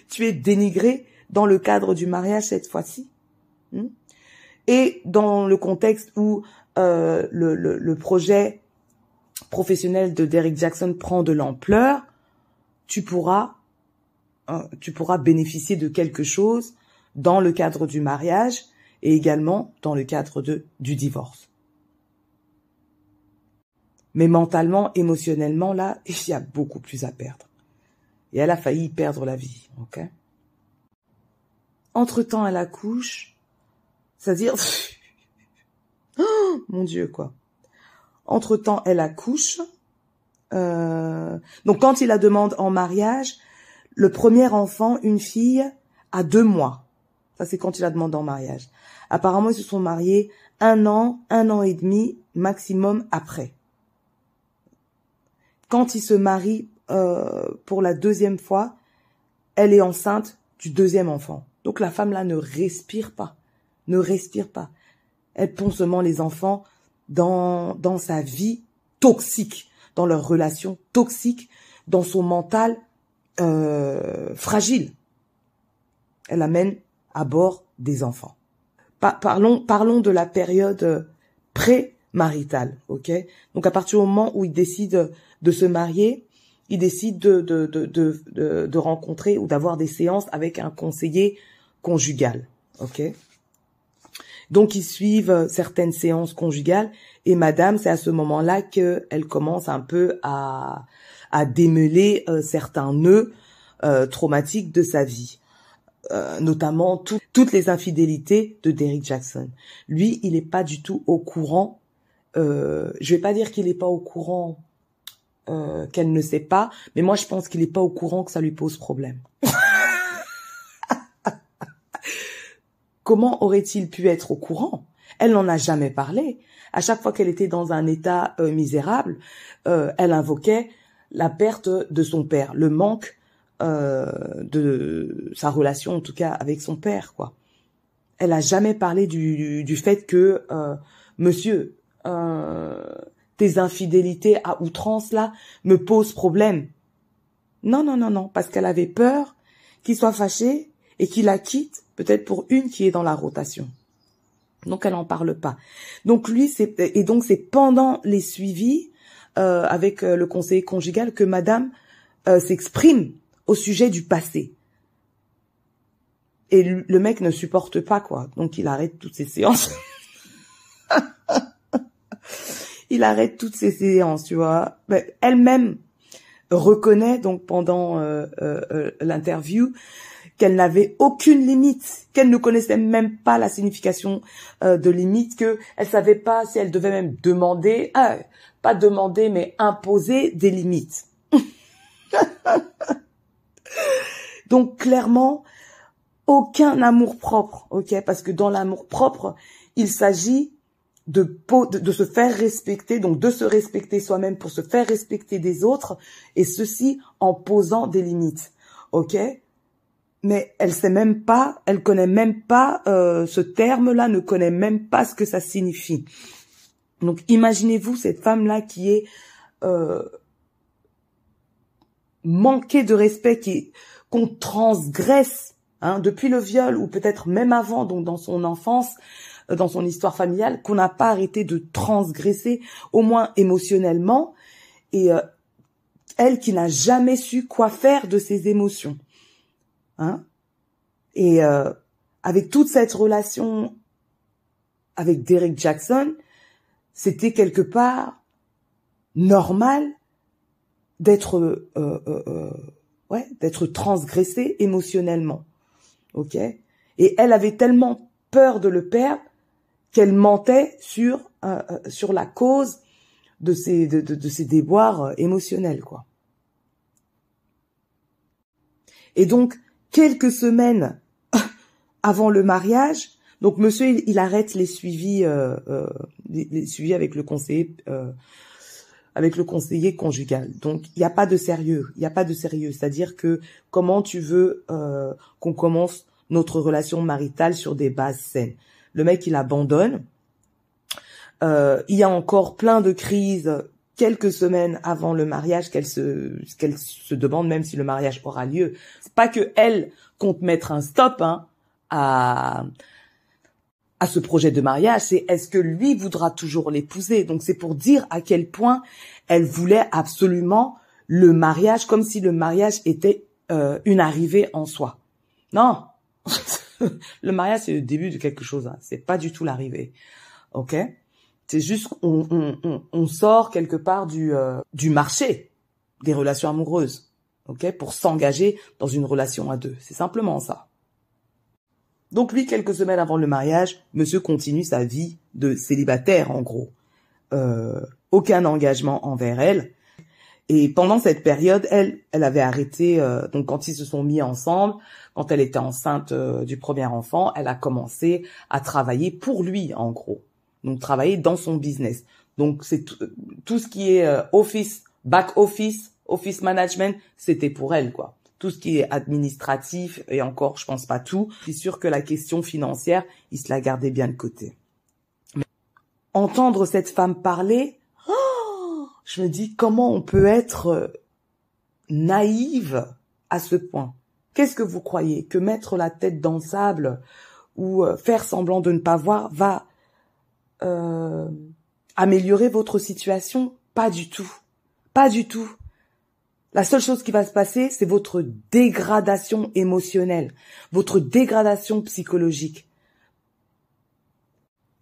Speaker 2: tu es dénigré dans le cadre du mariage cette fois-ci. Hmm? Et dans le contexte où euh, le, projet professionnel de Derek Jackson prend de l'ampleur, tu pourras euh, tu pourras bénéficier de quelque chose dans le cadre du mariage et également dans le cadre de du divorce. Mais mentalement, émotionnellement, là, il y a beaucoup plus à perdre. Et elle a failli perdre la vie, ok? Entre-temps, elle accouche, c'est-à-dire... oh, mon Dieu, quoi. Entre-temps, elle accouche. Euh... Donc, quand il la demande en mariage, le premier enfant, une fille, a deux mois. Ça, c'est quand il la demande en mariage. Apparemment, ils se sont mariés un an, un an et demi maximum après. Quand ils se marient euh, pour la deuxième fois, elle est enceinte du deuxième enfant. Donc la femme là ne respire pas, ne respire pas. Elle pond seulement les enfants dans dans sa vie toxique, dans leur relation toxique, dans son mental euh, fragile. Elle amène à bord des enfants. parlons parlons de la période pré marital, ok? Donc à partir du moment où il décide de se marier, il décide de, de, de, de, de rencontrer ou d'avoir des séances avec un conseiller conjugal, ok? Donc ils suivent certaines séances conjugales et Madame, c'est à ce moment-là qu'elle commence un peu à, à démêler euh, certains nœuds euh, traumatiques de sa vie. Euh, notamment toutes les infidélités de Derrick Jackson. Lui, il n'est pas du tout au courant. Euh, je vais pas dire qu'il n'est pas au courant euh, qu'elle ne sait pas, mais moi je pense qu'il n'est pas au courant que ça lui pose problème. Comment aurait-il pu être au courant? Elle n'en a jamais parlé. À chaque fois qu'elle était dans un état euh, misérable, elle invoquait la perte de son père, le manque euh, de sa relation en tout cas avec son père quoi. Elle a jamais parlé du, du fait que euh, monsieur euh, tes infidélités à outrance là me posent problème. Non non non non parce qu'elle avait peur qu'il soit fâché et qu'il la quitte peut-être pour une qui est dans la rotation. Donc elle en parle pas. Donc lui c'est et donc c'est pendant les suivis euh, avec le conseiller conjugal que Madame euh, s'exprime au sujet du passé. Et le mec ne supporte pas quoi, donc il arrête toutes ses séances. il arrête toutes ses séances, tu vois. Elle-même reconnaît donc pendant euh, euh, euh, l'interview qu'elle n'avait aucune limite, qu'elle ne connaissait même pas la signification de limite, que elle savait pas si elle devait même demander, pas demander mais imposer des limites. Donc clairement, aucun amour propre, ok? Parce que dans l'amour propre, il s'agit de, de, se faire respecter, donc de se respecter soi-même pour se faire respecter des autres, et ceci en posant des limites, ok? Mais elle sait même pas, elle connaît même pas euh, ce terme-là, ne connaît même pas ce que ça signifie. Donc imaginez-vous cette femme-là qui est euh, manquée de respect, qui qu'on transgresse hein, depuis le viol ou peut-être même avant, donc dans son enfance, dans son histoire familiale, qu'on n'a pas arrêté de transgresser, au moins émotionnellement, et euh, elle qui n'a jamais su quoi faire de ses émotions. Hein? Et euh, avec toute cette relation avec Derek Jackson, c'était quelque part normal d'être euh, euh, ouais, d'être transgressée émotionnellement. OK? Et elle avait tellement peur de le perdre qu'elle mentait sur euh, euh sur la cause de ses déboires euh, émotionnels quoi. Et donc quelques semaines avant le mariage, donc monsieur il, arrête les suivis avec le conseiller avec le conseiller conjugal. Donc il n'y a pas de sérieux, il n'y a pas de sérieux. C'est-à-dire que comment tu veux qu'on commence notre relation maritale sur des bases saines? Le mec il abandonne. Euh, il y a encore plein de crises quelques semaines avant le mariage qu'elle se qu'elle se demande même si le mariage aura lieu. C'est pas que elle compte mettre un stop hein, à à ce projet de mariage, c'est est-ce que lui voudra toujours l'épouser? Donc c'est pour dire à quel point elle voulait absolument le mariage, comme si le mariage était euh, une arrivée en soi. Non, le mariage c'est le début de quelque chose. Hein. C'est pas du tout l'arrivée. Ok? C'est juste on, on, on, sort quelque part du euh, du marché des relations amoureuses. Ok? Pour s'engager dans une relation à deux. C'est simplement ça. Donc lui, quelques semaines avant le mariage, monsieur continue sa vie de célibataire, en gros. Euh, aucun engagement envers elle. Et pendant cette période, elle, elle avait arrêté, euh, donc quand ils se sont mis ensemble, quand elle était enceinte euh, du premier enfant, elle a commencé à travailler pour lui, en gros. Donc travailler dans son business. Donc c'est tout ce qui est office, back office, office management, c'était pour elle, quoi tout ce qui est administratif et encore, je pense pas tout. Je suis sûr que la question financière, il se la gardait bien de côté. entendre cette femme parler, je me dis comment on peut être euh, naïve à ce point? Qu'est-ce que vous croyez? Que mettre la tête dans le sable ou euh, faire semblant de ne pas voir va euh, améliorer votre situation? Pas du tout. Pas du tout. La seule chose qui va se passer, c'est votre dégradation émotionnelle, votre dégradation psychologique.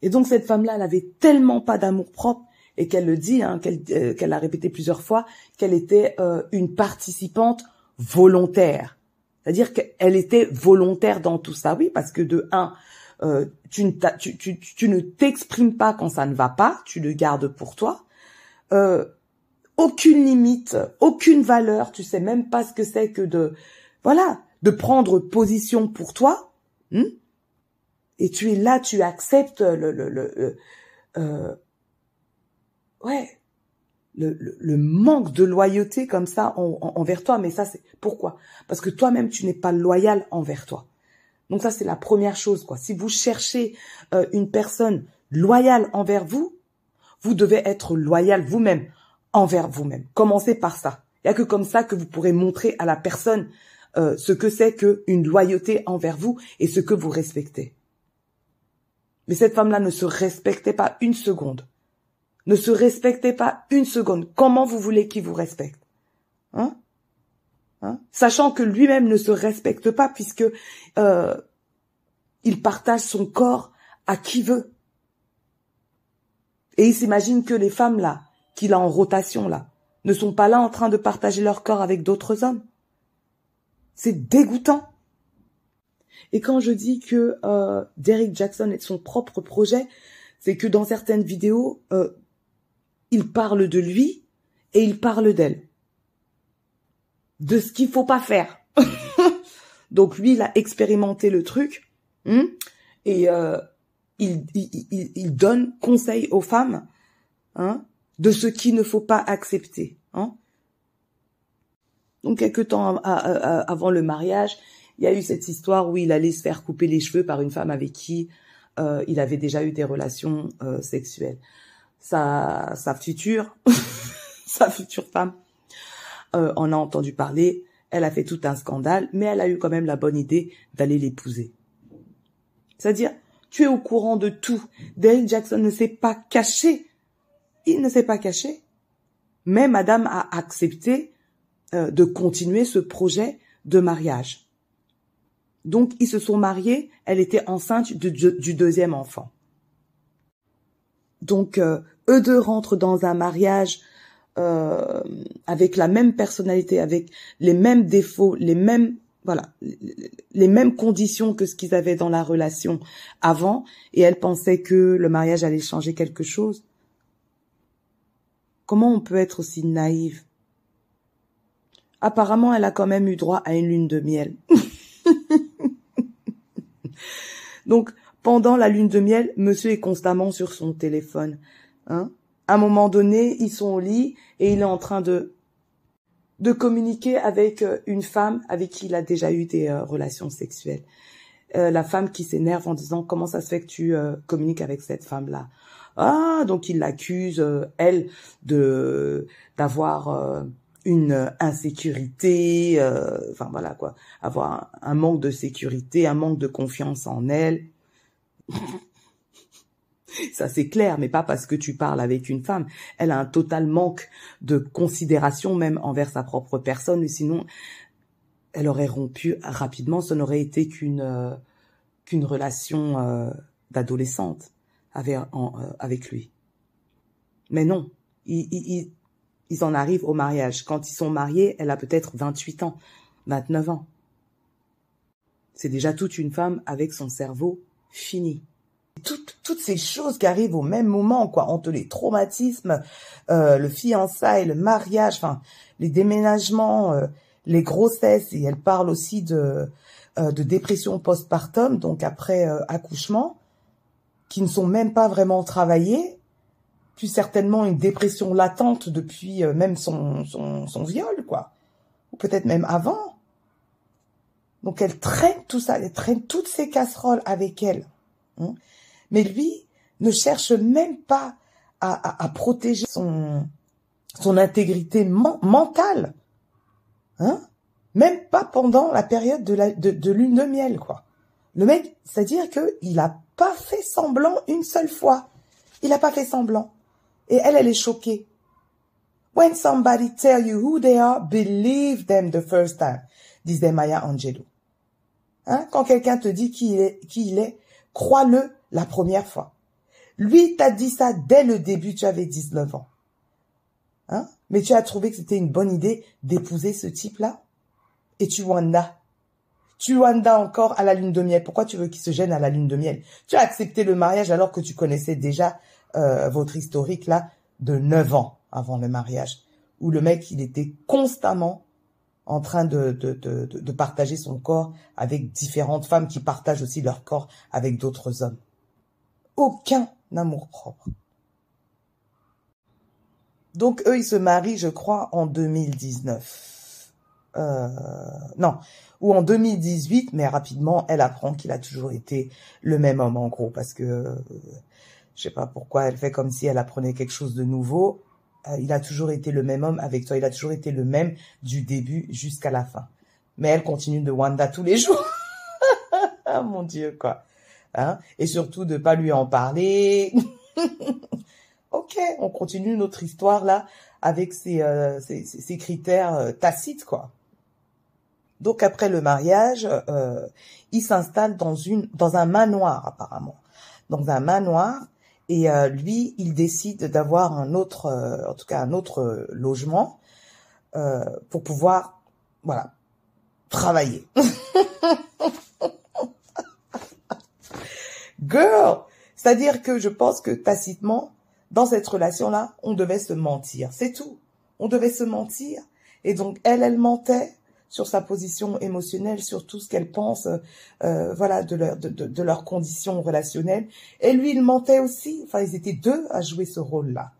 Speaker 2: Et donc cette femme-là, elle avait tellement pas d'amour propre et qu'elle le dit, hein, euh, qu'elle a répété plusieurs fois, qu'elle était euh, une participante volontaire. C'est-à-dire qu'elle était volontaire dans tout ça, oui, parce que de un, euh, tu, ne tu, tu, tu, ne t'exprimes pas quand ça ne va pas, tu le gardes pour toi. Euh, aucune limite, aucune valeur, tu sais même pas ce que c'est que de, voilà, de prendre position pour toi. Hmm? et tu es là, tu acceptes le, le, le, euh, ouais, le, le, manque de loyauté comme ça envers toi. Mais ça, c'est pourquoi? Parce que toi-même, tu n'es pas loyal envers toi. Donc ça, c'est la première chose. quoi. Si vous cherchez euh, une personne loyale envers vous, vous devez être loyal vous-même envers vous-même. Commencez par ça. Il n'y a que comme ça que vous pourrez montrer à la personne euh, ce que c'est qu'une loyauté envers vous et ce que vous respectez. Mais cette femme-là ne se respectait pas une seconde ne se respectez pas une seconde. Comment vous voulez qu'il vous respecte? Hein? Hein? Sachant que lui-même ne se respecte pas puisque euh, il partage son corps à qui veut. Et il s'imagine que les femmes là, qu'il a en rotation là, ne sont pas là en train de partager leur corps avec d'autres hommes. C'est dégoûtant. Et quand je dis que euh, Derek Jackson est son propre projet, c'est que dans certaines vidéos, euh, il parle de lui et il parle d'elle. De ce qu'il faut pas faire. Donc lui, il a expérimenté le truc hmm, et euh, il, il, donne conseil aux femmes hein, de ce qu'il ne faut pas accepter. Hein. Donc quelque temps avant le mariage, il y a eu cette histoire où il allait se faire couper les cheveux par une femme avec qui euh, il avait déjà eu des relations euh, sexuelles sa, future, sa future femme, euh, en a entendu parler. Elle a fait tout un scandale, mais elle a eu quand même la bonne idée d'aller l'épouser. C'est-à-dire, tu es au courant de tout. Derrick Jackson ne s'est pas caché. Il ne s'est pas caché. Mais madame a accepté euh, de continuer ce projet de mariage. Donc, ils se sont mariés. Elle était enceinte du deuxième enfant. Donc, euh, eux deux rentrent dans un mariage euh, avec la même personnalité, avec les mêmes défauts, les mêmes voilà, les mêmes conditions que ce qu'ils avaient dans la relation avant, et elle pensait que le mariage allait changer quelque chose. Comment on peut être aussi naïve? Apparemment, elle a quand même eu droit à une lune de miel. Donc, pendant la lune de miel, monsieur est constamment sur son téléphone. Hein à un moment donné, ils sont au lit et il est en train de de communiquer avec euh, une femme avec qui il a déjà eu des euh, relations sexuelles. Euh, la femme qui s'énerve en disant comment ça se fait que tu communiques avec cette femme-là? Ah, donc il l'accuse elle de d'avoir une insécurité, enfin voilà quoi, avoir un manque de sécurité, un manque de confiance en elle. Ça c'est clair, mais pas parce que tu parles avec une femme. Elle a un total manque de considération même envers sa propre personne, sinon elle aurait rompu rapidement. Ce n'aurait été qu'une euh, qu'une relation euh, d'adolescente avec, euh, avec lui. Mais non, ils en arrivent au mariage. Quand ils sont mariés, elle a peut-être 28 ans, 29 ans. C'est déjà toute une femme avec son cerveau fini toutes, toutes ces choses qui arrivent au même moment, quoi, entre les traumatismes, euh, le fiançailles, le mariage, enfin, les déménagements, euh, les grossesses, et elle parle aussi de, euh, de dépression postpartum, donc après accouchement, qui ne sont même pas vraiment travaillées, plus certainement une dépression latente depuis même son, son, son viol, quoi, ou peut-être même avant. Donc elle traîne tout ça, elle traîne toutes ces casseroles avec elle. Hein. Mais lui ne cherche même pas à, protéger son, intégrité mentale. Hein Même pas pendant la période de, la, de, lune de miel, quoi. Le mec, c'est-à-dire qu'il a pas fait semblant une seule fois. Il a pas fait semblant. Et elle, elle est choquée. When somebody tell you who they are, believe them the first time, disait Maya Angelou. Hein? Quand quelqu'un te dit qui il est, crois-le la première fois. Lui t'a dit ça dès le début, tu avais 19 ans. Hein? Mais tu as trouvé que c'était une bonne idée d'épouser ce type-là? Et tu wanda. Tu wanda encore à la lune de miel. Pourquoi tu veux qu'il se gêne à la lune de miel? Tu as accepté le mariage alors que tu connaissais déjà euh, votre historique là de 9 ans avant le mariage. Où le mec, il était constamment en train de, de, de, de partager son corps avec différentes femmes qui partagent aussi leur corps avec d'autres hommes. Aucun amour propre. Donc eux, ils se marient, je crois, en 2019. Euh, non, ou en 2018, mais rapidement, elle apprend qu'il a toujours été le même homme, en gros, parce que euh, je sais pas pourquoi elle fait comme si elle apprenait quelque chose de nouveau. Euh, il a toujours été le même homme avec toi, il a toujours été le même du début jusqu'à la fin. Mais elle continue de Wanda tous les jours. ah mon Dieu, quoi. Hein? Et surtout de pas lui en parler. ok, on continue notre histoire là avec ces, euh, critères euh, tacites, quoi. Donc après le mariage, il s'installe dans une dans un manoir apparemment, dans un manoir. Et euh, lui, il décide d'avoir un autre, euh, en tout cas un autre logement euh, pour pouvoir, voilà, travailler. Girl, c'est-à-dire que je pense que tacitement, dans cette relation-là, on devait se mentir. C'est tout. On devait se mentir. Et donc, elle, elle mentait sur sa position émotionnelle, sur tout ce qu'elle pense, euh, voilà, de leur, de, de, conditions relationnelles. Et lui, il mentait aussi. Enfin, ils étaient deux à jouer ce rôle-là.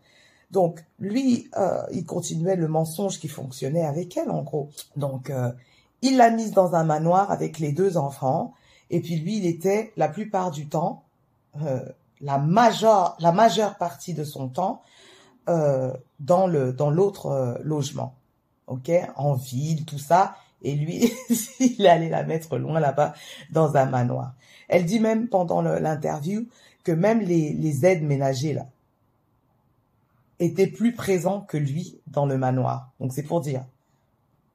Speaker 2: Donc, lui, euh, il continuait le mensonge qui fonctionnait avec elle, en gros. Donc, euh, il l'a mise dans un manoir avec les deux enfants. Et puis, lui, il était, la plupart du temps, euh, la majeure, la majeure partie de son temps, euh, dans le dans l'autre euh, logement ok, en ville, tout ça. Et lui, il allait la mettre loin là-bas dans un manoir. Elle dit même pendant l'interview que même les, aides ménagers là étaient plus présents que lui dans le manoir. Donc c'est pour dire.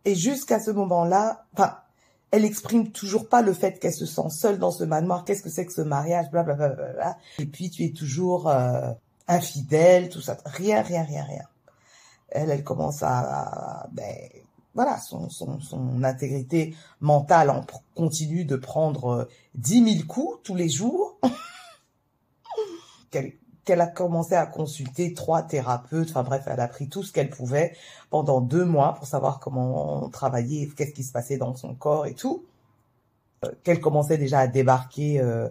Speaker 2: Et jusqu'à ce moment-là, enfin, elle exprime toujours pas le fait qu'elle se sent seule dans ce manoir. Qu'est-ce que c'est que ce mariage? Bla, bla, bla. Et puis tu es toujours euh, infidèle, tout ça. Rien, rien, rien, rien elle, elle commence à, ben, voilà, son, son, son intégrité mentale en continue de prendre dix mille coups tous les jours. qu'elle qu'elle a commencé à consulter trois thérapeutes, enfin bref, elle a pris tout ce qu'elle pouvait pendant deux mois pour savoir comment travailler, qu'est-ce qui se passait dans son corps et tout. Euh, qu'elle commençait déjà à débarquer euh,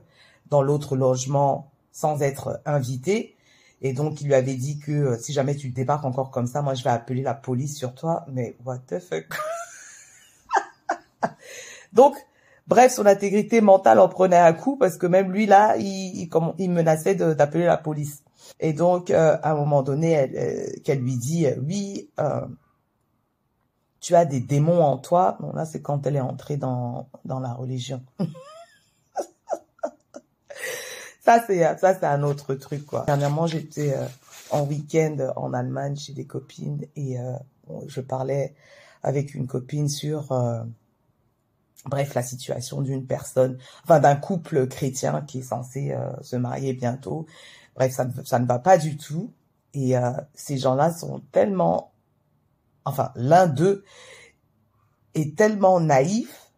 Speaker 2: dans l'autre logement sans être invitée. Et donc, il lui avait dit que euh, si jamais tu débarques encore comme ça, moi, je vais appeler la police sur toi. Mais what the fuck? Donc, bref, son intégrité mentale en prenait un coup parce que même lui, là, il, il, il menaçait d'appeler la police. Et donc, euh, à un moment donné, euh, qu'elle lui dit, euh, oui, tu as des démons en toi. Bon, là, c'est quand elle est entrée dans, dans la religion. ça c'est ça c'est un autre truc quoi. Dernièrement j'étais euh, en week-end en Allemagne chez des copines et euh, je parlais avec une copine sur euh, bref la situation d'une personne, enfin d'un couple chrétien qui est censé euh, se marier bientôt. Bref ça ne, ça ne va pas du tout et euh, ces gens-là sont tellement, enfin l'un d'eux est tellement naïf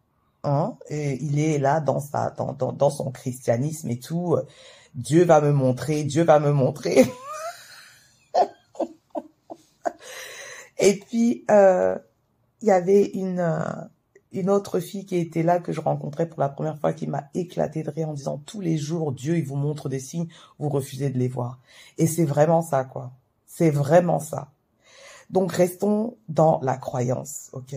Speaker 2: Et il est là dans sa dans, dans, dans son christianisme et tout. Dieu va me montrer, Dieu va me montrer. et puis euh, il y avait une euh, une autre fille qui était là que je rencontrais pour la première fois qui m'a éclaté de rire en disant tous les jours Dieu il vous montre des signes, vous refusez de les voir. Et c'est vraiment ça quoi. C'est vraiment ça. Donc restons dans la croyance, ok?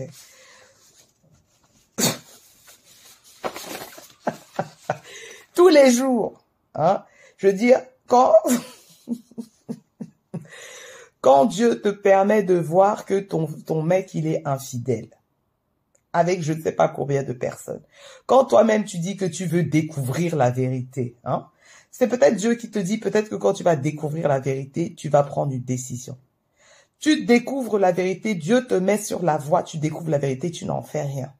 Speaker 2: Tous les jours. Hein? Je veux dire, quand, quand Dieu te permet de voir que ton, ton mec, il est infidèle, avec je ne sais pas combien de personnes, quand toi-même tu dis que tu veux découvrir la vérité, hein, C'est peut-être Dieu qui te dit, peut-être que quand tu vas découvrir la vérité, tu vas prendre une décision. Tu découvres la vérité, Dieu te met sur la voie, tu découvres la vérité, tu n'en fais rien.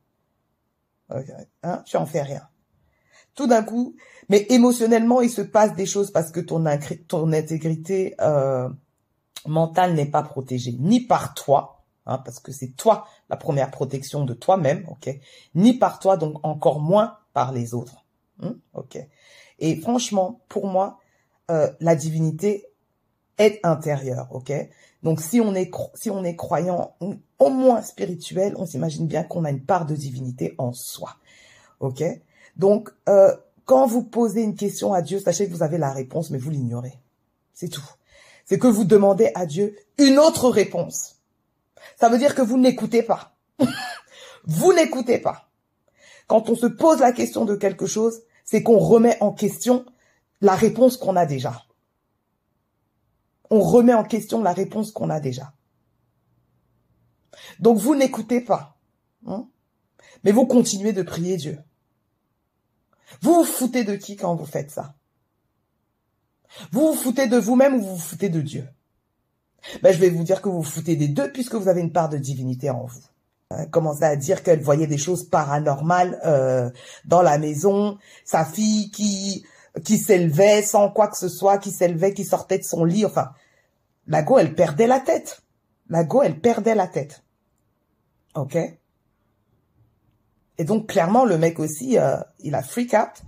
Speaker 2: Hein? Tu en fais rien. Tout d'un coup, mais émotionnellement, il se passe des choses parce que ton, intégrité euh, mentale n'est pas protégée, ni par toi, hein, parce que c'est toi la première protection de toi-même, ok, ni par toi, donc encore moins par les autres, hein. Et franchement, pour moi, euh, la divinité est intérieure, ok? Donc si on est si on est croyant, au moins spirituel, on s'imagine bien qu'on a une part de divinité en soi, ok? Donc euh, quand vous posez une question à Dieu, sachez que vous avez la réponse, mais vous l'ignorez. C'est tout. C'est que vous demandez à Dieu une autre réponse. Ça veut dire que vous n'écoutez pas. vous n'écoutez pas. Quand on se pose la question de quelque chose, c'est qu'on remet en question la réponse qu'on a déjà. On remet en question la réponse qu'on a déjà. Donc vous n'écoutez pas. Hein, mais vous continuez de prier Dieu. Vous vous foutez de qui quand vous faites ça? Vous vous foutez de vous-même ou vous vous foutez de Dieu? Ben, Je vais vous dire que vous vous foutez des deux puisque vous avez une part de divinité en vous. Hein, commencez à dire qu'elle voyait des choses paranormales euh, dans la maison, sa fille qui qui s'élevait sans quoi que ce soit, qui s'élevait, qui sortait de son lit, enfin, la go, elle perdait la tête. La go, elle perdait la tête. Ok? Et donc clairement le mec aussi, euh, il a freak out.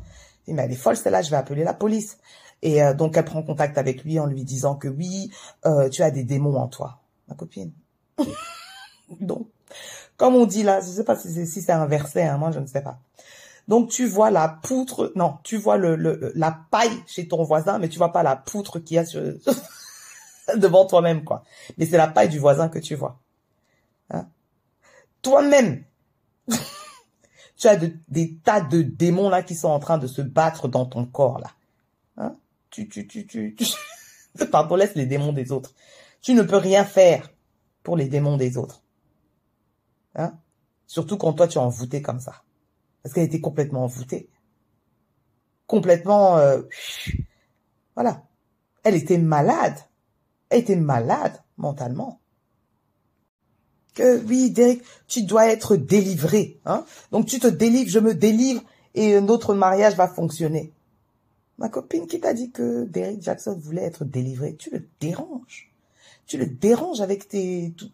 Speaker 2: Il dit mais elle est folle celle-là, je vais appeler la police. Et euh, donc elle prend contact avec lui en lui disant que oui, euh, tu as des démons en toi, ma copine. donc comme on dit là, je sais pas si c'est si c'est inversé, hein, moi je ne sais pas. Donc tu vois la poutre, non, tu vois le, le la paille chez ton voisin, mais tu vois pas la poutre qu'il y a sur, devant toi-même quoi. Mais c'est la paille du voisin que tu vois. Hein? Toi-même. Tu as des tas de démons là qui sont en train de se battre dans ton corps là. Hein? Tu, tu, tu, tu, tu... Pardon, laisse les démons des autres. Tu ne peux rien faire pour les démons des autres. Hein? Surtout quand toi tu es envoûté comme ça. Parce qu'elle était complètement envoûtée. Complètement... Euh... Voilà. Elle était malade. Elle était malade mentalement oui, Derek, tu dois être délivré. Hein? Donc tu te délivres, je me délivre et notre mariage va fonctionner. Ma copine qui t'a dit que Derek Jackson voulait être délivré, tu le déranges. Tu le déranges avec tes tout,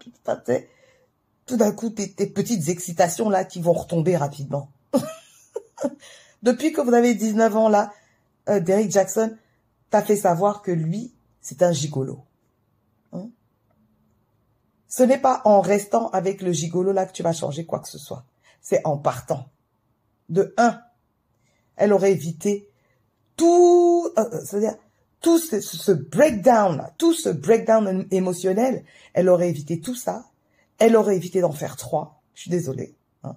Speaker 2: tout, d'un coup tes, petites excitations là qui vont retomber rapidement. Depuis que vous avez 19 ans là, euh, Derek Jackson t'a fait savoir que lui, c'est un gigolo. Ce n'est pas en restant avec le gigolo là que tu vas changer quoi que ce soit. C'est en partant. De un, elle aurait évité tout, euh, euh, c'est-à-dire tout ce, breakdown, tout ce breakdown émotionnel, elle aurait évité tout ça. Elle aurait évité d'en faire trois. Je suis désolée. Hein.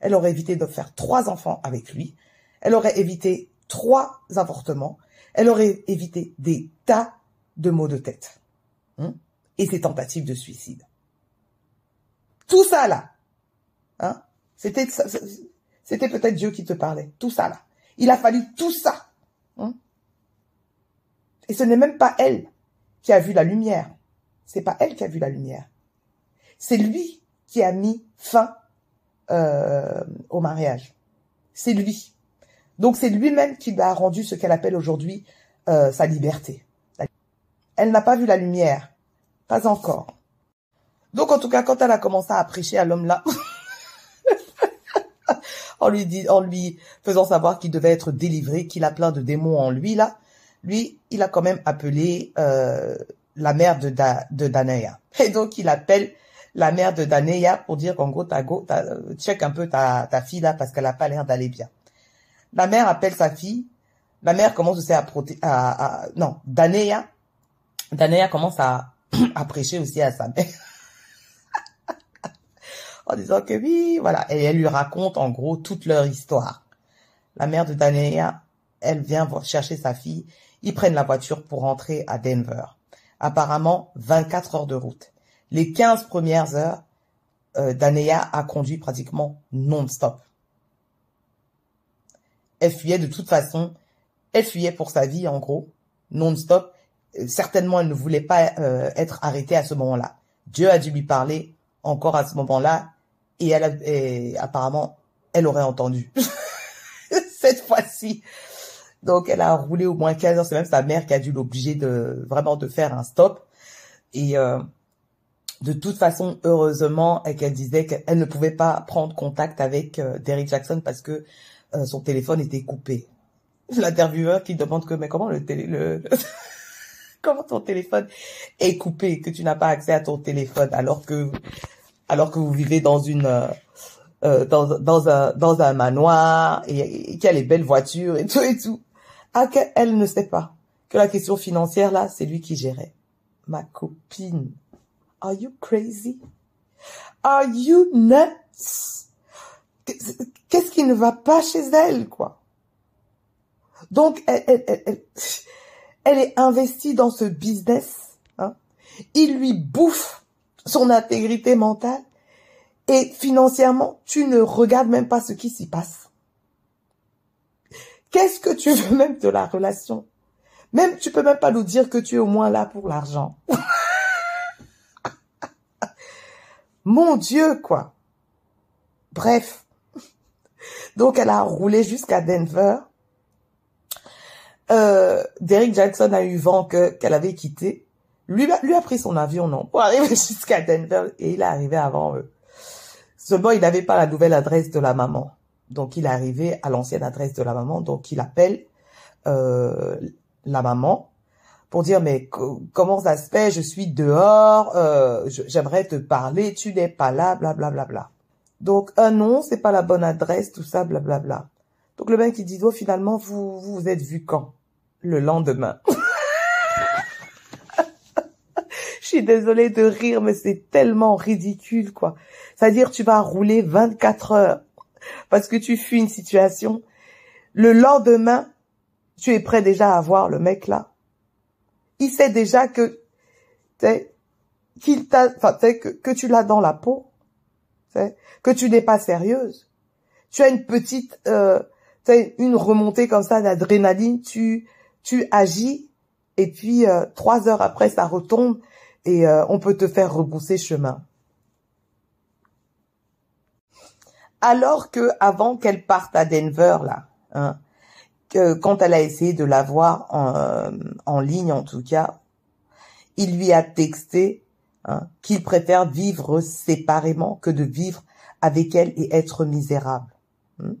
Speaker 2: Elle aurait évité de faire trois enfants avec lui. Elle aurait évité trois avortements. Elle aurait évité des tas de maux de tête. Hein et ses tentatives de suicide. Tout ça là, hein, c'était c'était peut-être Dieu qui te parlait. Tout ça là, il a fallu tout ça. Hein. Et ce n'est même pas elle qui a vu la lumière. C'est pas elle qui a vu la lumière. C'est lui qui a mis fin euh, au mariage. C'est lui. Donc c'est lui-même qui lui a rendu ce qu'elle appelle aujourd'hui euh, sa liberté. Elle n'a pas vu la lumière. Pas encore. Donc, en tout cas, quand elle a commencé à prêcher à l'homme là, en lui dit, en lui faisant savoir qu'il devait être délivré, qu'il a plein de démons en lui là, lui, il a quand même appelé euh, la mère de, da. Et donc, il appelle la mère de Daneya pour dire qu'en gros, t'as go, check un peu ta, ta fille là parce qu'elle a pas l'air d'aller bien. La mère appelle sa fille. La mère commence aussi à, proté à, à non, Daneya. Daneya commence à a prêché aussi à sa mère. en disant que oui, voilà. Et elle lui raconte en gros toute leur histoire. La mère de Dania, elle vient chercher sa fille. Ils prennent la voiture pour rentrer à Denver. Apparemment, 24 heures de route. Les 15 premières heures, euh, a conduit pratiquement non-stop. Elle fuyait de toute façon. Elle fuyait pour sa vie, en gros, non-stop. Certainement, elle ne voulait pas euh, être arrêtée à ce moment-là. Dieu a dû lui parler encore à ce moment-là, et elle a, apparemment, elle aurait entendu. Cette fois-ci. Donc, elle a roulé au moins 15 heures. C'est même sa mère qui a dû l'obliger de vraiment de faire un stop. Et euh, de toute façon, heureusement, qu'elle disait qu'elle ne pouvait pas prendre contact avec euh, Derrick Jackson parce que euh, son téléphone était coupé. L'intervieweur qui demande que mais comment le télé le comment ton téléphone est coupé que tu n'as pas accès à ton téléphone alors que alors que vous vivez dans une euh, dans, dans un dans un manoir et, qu'il y a les belles voitures et tout et tout. Ah qu'elle ne sait pas que la question financière là, c'est lui qui gérait. Ma copine Are you crazy? Are you nuts? Qu'est-ce qui ne va pas chez elle, quoi? Donc, elle, elle, elle, elle est investie dans ce business. Hein? Il lui bouffe son intégrité mentale et financièrement, tu ne regardes même pas ce qui s'y passe. Qu'est-ce que tu veux même de la relation? Même tu peux même pas nous dire que tu es au moins là pour l'argent. Mon Dieu, quoi. Bref. Donc, elle a roulé jusqu'à Denver. Euh, Derek Jackson a eu vent que qu'elle avait quitté. Lui, lui a pris son avion, non, pour arriver jusqu'à Denver et il est arrivé avant eux. Seulement, il n'avait pas la nouvelle adresse de la maman. Donc, il est arrivé à l'ancienne adresse de la maman. Donc, il appelle euh, la maman pour dire mais comment ça se fait, je suis dehors, euh, j'aimerais te parler, tu n'es pas là, blablabla. Bla, bla, bla. Donc un non, c'est pas la bonne adresse, tout ça, blablabla. Bla, bla. Donc le mec il dit oh finalement vous, vous êtes vu quand? Le lendemain. Je suis désolée de rire, mais c'est tellement ridicule quoi. C'est-à-dire tu vas rouler 24 heures parce que tu fuis une situation. Le lendemain, tu es prêt déjà à voir le mec là il sait déjà que qu'il t'a, que, que tu l'as dans la peau, que tu n'es pas sérieuse. Tu as une petite, euh, une remontée comme ça d'adrénaline, tu tu agis et puis euh, trois heures après ça retombe et euh, on peut te faire rebousser chemin. Alors que avant qu'elle parte à Denver là, hein, que quand elle a essayé de la voir en, euh, ligne en tout cas, il lui a texté hein, qu'il préfère vivre séparément que de vivre avec elle et être misérable. Hein.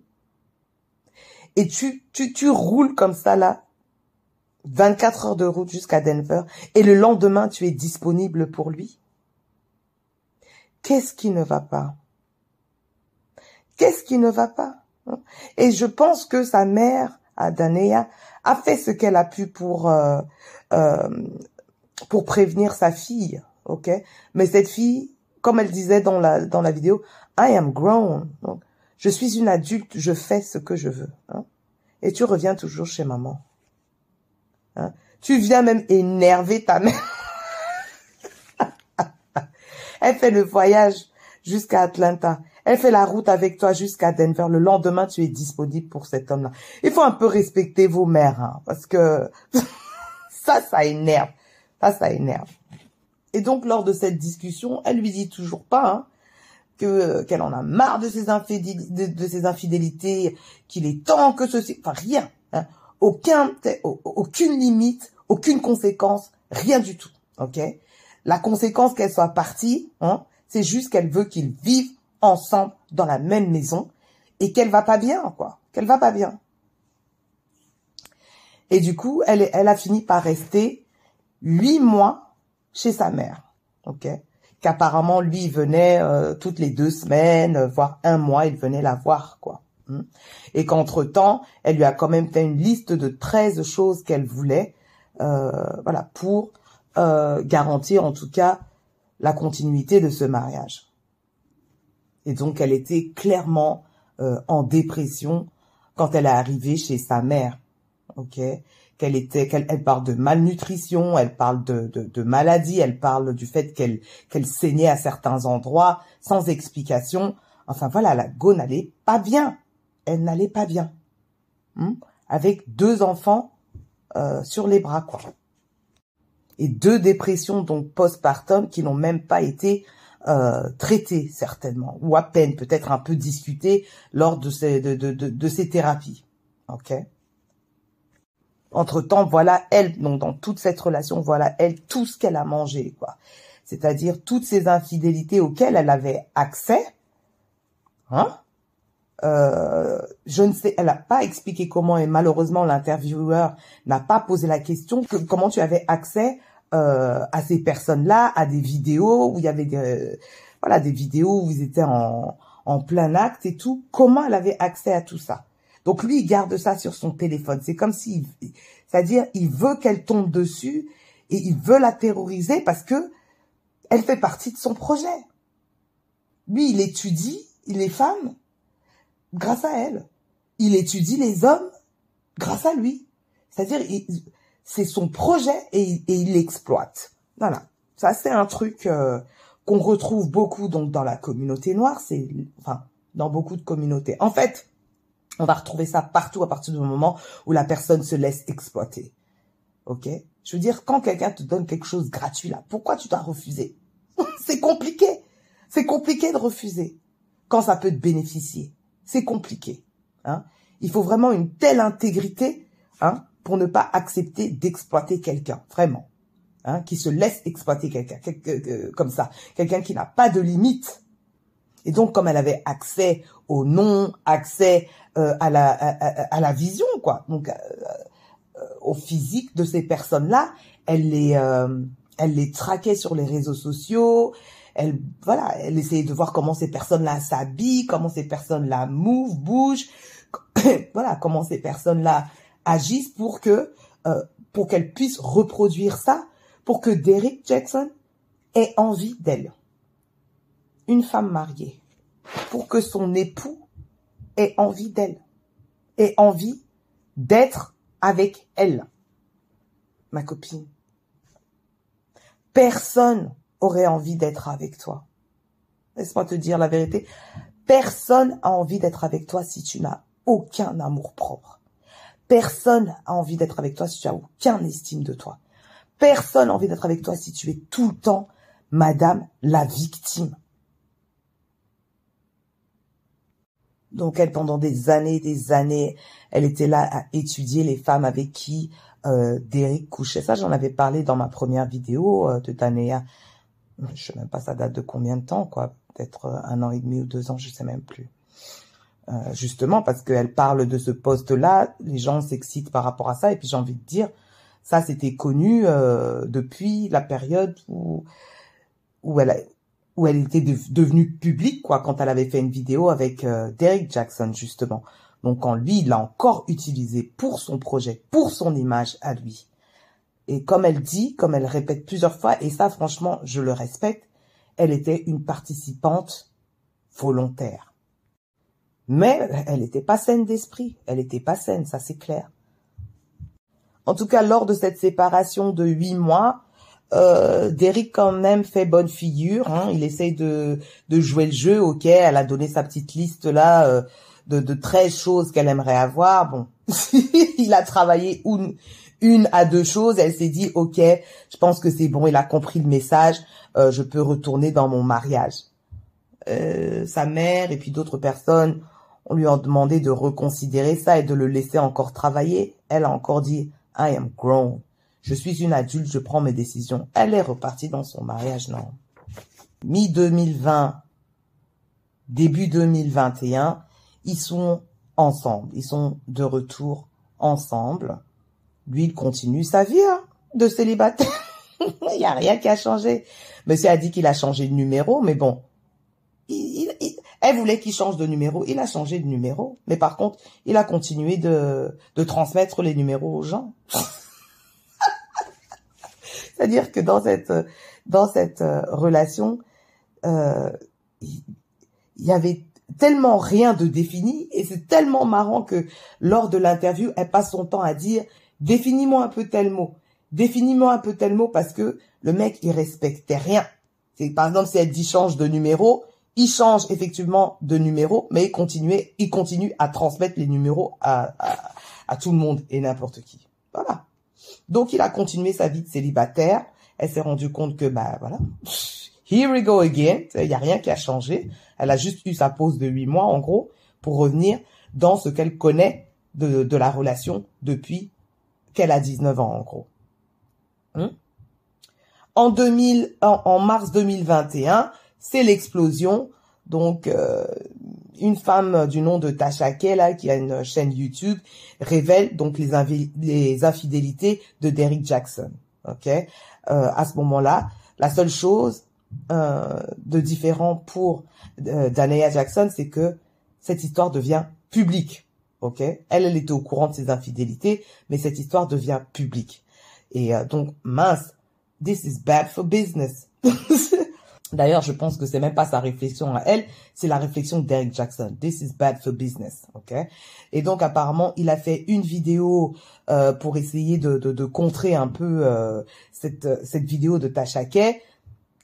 Speaker 2: Et tu, tu, tu roules comme ça là, 24 heures de route jusqu'à Denver, et le lendemain tu es disponible pour lui? Qu'est-ce qui ne va pas? Qu'est-ce qui ne va pas? Et je pense que sa mère Danea, a fait ce qu'elle a pu pour euh, euh, pour prévenir sa fille, ok? Mais cette fille, comme elle disait dans la dans la vidéo, I am grown. Donc, je suis une adulte, je fais ce que je veux. Hein. Et tu reviens toujours chez maman. Hein. Tu viens même énerver ta mère. elle fait le voyage jusqu'à Atlanta. Elle fait la route avec toi jusqu'à Denver. Le lendemain, tu es disponible pour cet homme-là. Il faut un peu respecter vos mères, hein, parce que ça, ça énerve. Ça, ça énerve. Et donc, lors de cette discussion, elle lui dit toujours pas hein, que qu'elle en a marre de ses, infidélités, de, infidélités, qu'il est temps que ceci, enfin rien, aucun, aucune limite, aucune conséquence, rien du tout. La conséquence qu'elle soit partie, hein, c'est juste qu'elle veut qu'ils vivent ensemble dans la même maison et qu'elle va pas bien, quoi. Qu'elle va pas bien. Et du coup, elle, a fini par rester huit mois chez sa mère, ok? Qu'apparemment lui venait euh, toutes les deux semaines, euh, voire un mois, il venait la voir, quoi. Hmm. Et qu'entre temps, elle lui a quand même fait une liste de 13 choses qu'elle voulait, euh, voilà, pour garantir en tout cas la continuité de ce mariage. Et donc, elle était clairement euh, en dépression quand elle est arrivée chez sa mère. Ok, qu'elle était, qu'elle elle parle de malnutrition, elle parle de, de, de maladie, elle parle du fait qu'elle qu'elle saignait à certains endroits sans explication. Enfin voilà, la go n'allait pas bien. Elle n'allait pas bien. Hmm? avec deux enfants euh, sur les bras, quoi. Et deux dépressions donc postpartum qui n'ont même pas été euh, traitées certainement, ou à peine peut-être un peu discutées lors de ces de, de ces thérapies. Ok? Entre temps, voilà elle, donc dans toute cette relation, voilà elle tout ce qu'elle a mangé, quoi. C'est-à-dire toutes ces infidélités auxquelles elle avait accès, hein, euh, je ne sais, elle n'a pas expliqué comment et malheureusement l'intervieweur n'a pas posé la question que comment tu avais accès euh, à ces personnes-là, à des vidéos où il y avait des voilà des vidéos où ils étaient en en plein acte et tout. Comment elle avait accès à tout ça? Donc lui il garde ça sur son téléphone. C'est comme si, c'est-à-dire il veut qu'elle tombe dessus et il veut la terroriser parce que elle fait partie de son projet. Lui il étudie les femmes grâce à elle. Il étudie les hommes grâce à lui. C'est-à-dire, c'est son projet et, il l'exploite. Voilà. Ça, c'est un truc euh, qu'on retrouve beaucoup donc dans la communauté noire. C'est, enfin, dans beaucoup de communautés. En fait, on va retrouver ça partout à partir du moment où la personne se laisse exploiter. Ok? Je veux dire, quand quelqu'un te donne quelque chose gratuit là, pourquoi tu dois refuser? C'est compliqué. C'est compliqué de refuser quand ça peut te bénéficier c'est compliqué. Hein. Il faut vraiment une telle intégrité hein, pour ne pas accepter d'exploiter quelqu'un, vraiment. Hein, qui se laisse exploiter quelqu'un, comme ça. Quelqu'un qui n'a pas de limite. Et donc, comme elle avait accès au nom, accès euh, à, la, à, la vision, quoi, donc euh, euh, au physique de ces personnes-là, elle les, elle les traquait sur les réseaux sociaux, elle voilà, elle essayait de voir comment ces personnes-là s'habillent, comment ces personnes-là move, bougent, voilà, comment ces personnes-là agissent pour que euh, pour qu'elle puisse reproduire ça, pour que Derek Jackson ait envie d'elle. Une femme mariée, pour que son époux ait envie d'elle, ait envie d'être avec elle. Ma copine. Personne aurait envie d'être avec toi. Laisse-moi te dire la vérité. Personne a envie d'être avec toi si tu n'as aucun amour propre. Personne a envie d'être avec toi si tu as aucun estime de toi. Personne n'a envie d'être avec toi si tu es tout le temps, madame, la victime. Donc elle, pendant des années, des années, elle était là à étudier les femmes avec qui euh, Derek couchait. Ça, j'en avais parlé dans ma première vidéo euh, de Tanea je sais même pas ça date de combien de temps, quoi? Peut-être euh, un an et demi ou deux ans, je sais même plus. Euh, justement parce qu'elle parle de ce poste-là, les gens s'excitent par rapport à ça, et puis j'ai envie de dire, ça c'était connu euh, depuis la période où où elle où elle était devenue publique, quoi, quand elle avait fait une vidéo avec Derek Jackson justement. Donc quand lui, il l'a encore utilisé pour son projet, pour son image à lui. Et comme elle dit, comme elle répète plusieurs fois, et ça franchement, je le respecte, elle était une participante volontaire. Mais elle n'était pas saine d'esprit, elle n'était pas saine, ça c'est clair. En tout cas, lors de cette séparation de huit mois, euh, Derek quand même fait bonne figure. Hein. il essaye de, de jouer le jeu. Ok, elle a donné sa petite liste là euh, de, de 13 choses qu'elle aimerait avoir. Bon, il a travaillé une, une à deux choses. Elle s'est dit, ok, je pense que c'est bon, il a compris le message, euh, je peux retourner dans mon mariage. Euh, sa mère et puis d'autres personnes, on lui a demandé de reconsidérer ça et de le laisser encore travailler. Elle a encore dit, I am grown. Je suis une adulte, je prends mes décisions. Elle est repartie dans son mariage, non. Mi-2020, début 2021, ils sont ensemble. Ils sont de retour ensemble. Lui, il continue sa vie hein, de célibataire. il n'y a rien qui a changé. Monsieur a dit qu'il a changé de numéro, mais bon, elle voulait qu'il change de numéro. Il a changé de numéro, mais par contre, il a continué de, de transmettre les numéros aux gens. C'est-à-dire que dans cette dans cette euh, relation, euh, il y avait tellement rien de défini et c'est tellement marrant que lors de l'interview, elle passe son temps à dire Définis-moi un peu tel mot. Définis-moi un peu tel mot parce que le mec, il respectait rien. C'est, par exemple, si elle dit change de numéro, il change effectivement de numéro, mais il continue, il continue à transmettre les numéros à, à tout le monde et n'importe qui. Voilà. Donc il a continué sa vie de célibataire. Elle s'est rendue compte que bah voilà, here we go again. Il y a rien qui a changé. Elle a juste eu sa pause de huit mois en gros pour revenir dans ce qu'elle connaît de, de la relation depuis qu'elle a 19 ans en gros. Hmm? En 2000, en, mars 2021, c'est l'explosion. Donc, euh, une femme du nom de Tasha Kay, qui a une chaîne YouTube, révèle donc les, infidélités de Derrick Jackson. Ok, euh, à ce moment-là, la seule chose euh, de différent pour euh, Jackson, c'est que cette histoire devient publique. Ok, elle, elle était au courant de ses infidélités, mais cette histoire devient publique. Et euh, donc, mince, this is bad for business. D'ailleurs, je pense que c'est même pas sa réflexion à elle, c'est la réflexion d'Eric Jackson. This is bad for business, ok? Et donc apparemment, il a fait une vidéo euh, pour essayer de, de, de, contrer un peu euh, cette cette vidéo de Tasha Kay.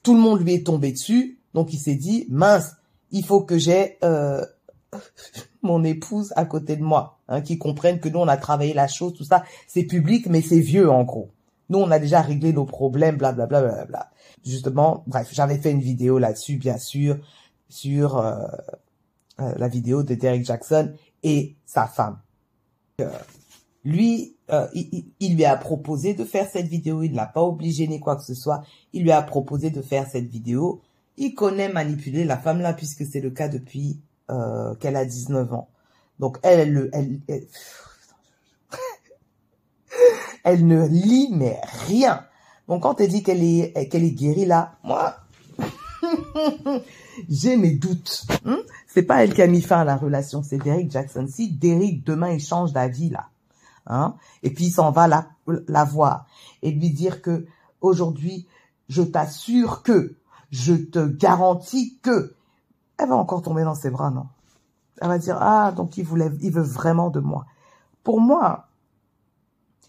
Speaker 2: Tout le monde lui est tombé dessus, donc il s'est dit mince, il faut que j'ai euh, mon épouse à côté de moi, hein, qui comprenne que nous on a travaillé la chose, tout ça, c'est public, mais c'est vieux en gros. Nous, on a déjà réglé nos problèmes, blablabla. Bla, bla, bla, Justement, bref, j'avais fait une vidéo là-dessus, bien sûr, sur euh, euh, la vidéo de Derek Jackson et sa femme. Euh, lui, il, il, lui a proposé de faire cette vidéo. Il ne l'a pas obligé ni quoi que ce soit. Il lui a proposé de faire cette vidéo. Il connaît manipuler la femme là, puisque c'est le cas depuis qu'elle a 19 ans. Donc elle, elle, elle elle ne lit mais rien. Donc quand elle dit qu'elle est qu'elle est guérie là, moi j'ai mes doutes. Hmm? C'est pas elle qui a mis fin à la relation, c'est Derrick Jackson. Si Derrick demain il change d'avis là, hein, et puis il s'en va la la voir et lui dire que aujourd'hui je t'assure que, je te garantis que, elle va encore tomber dans ses bras non? Elle va dire ah donc il voulait, veut vraiment de moi. Pour moi,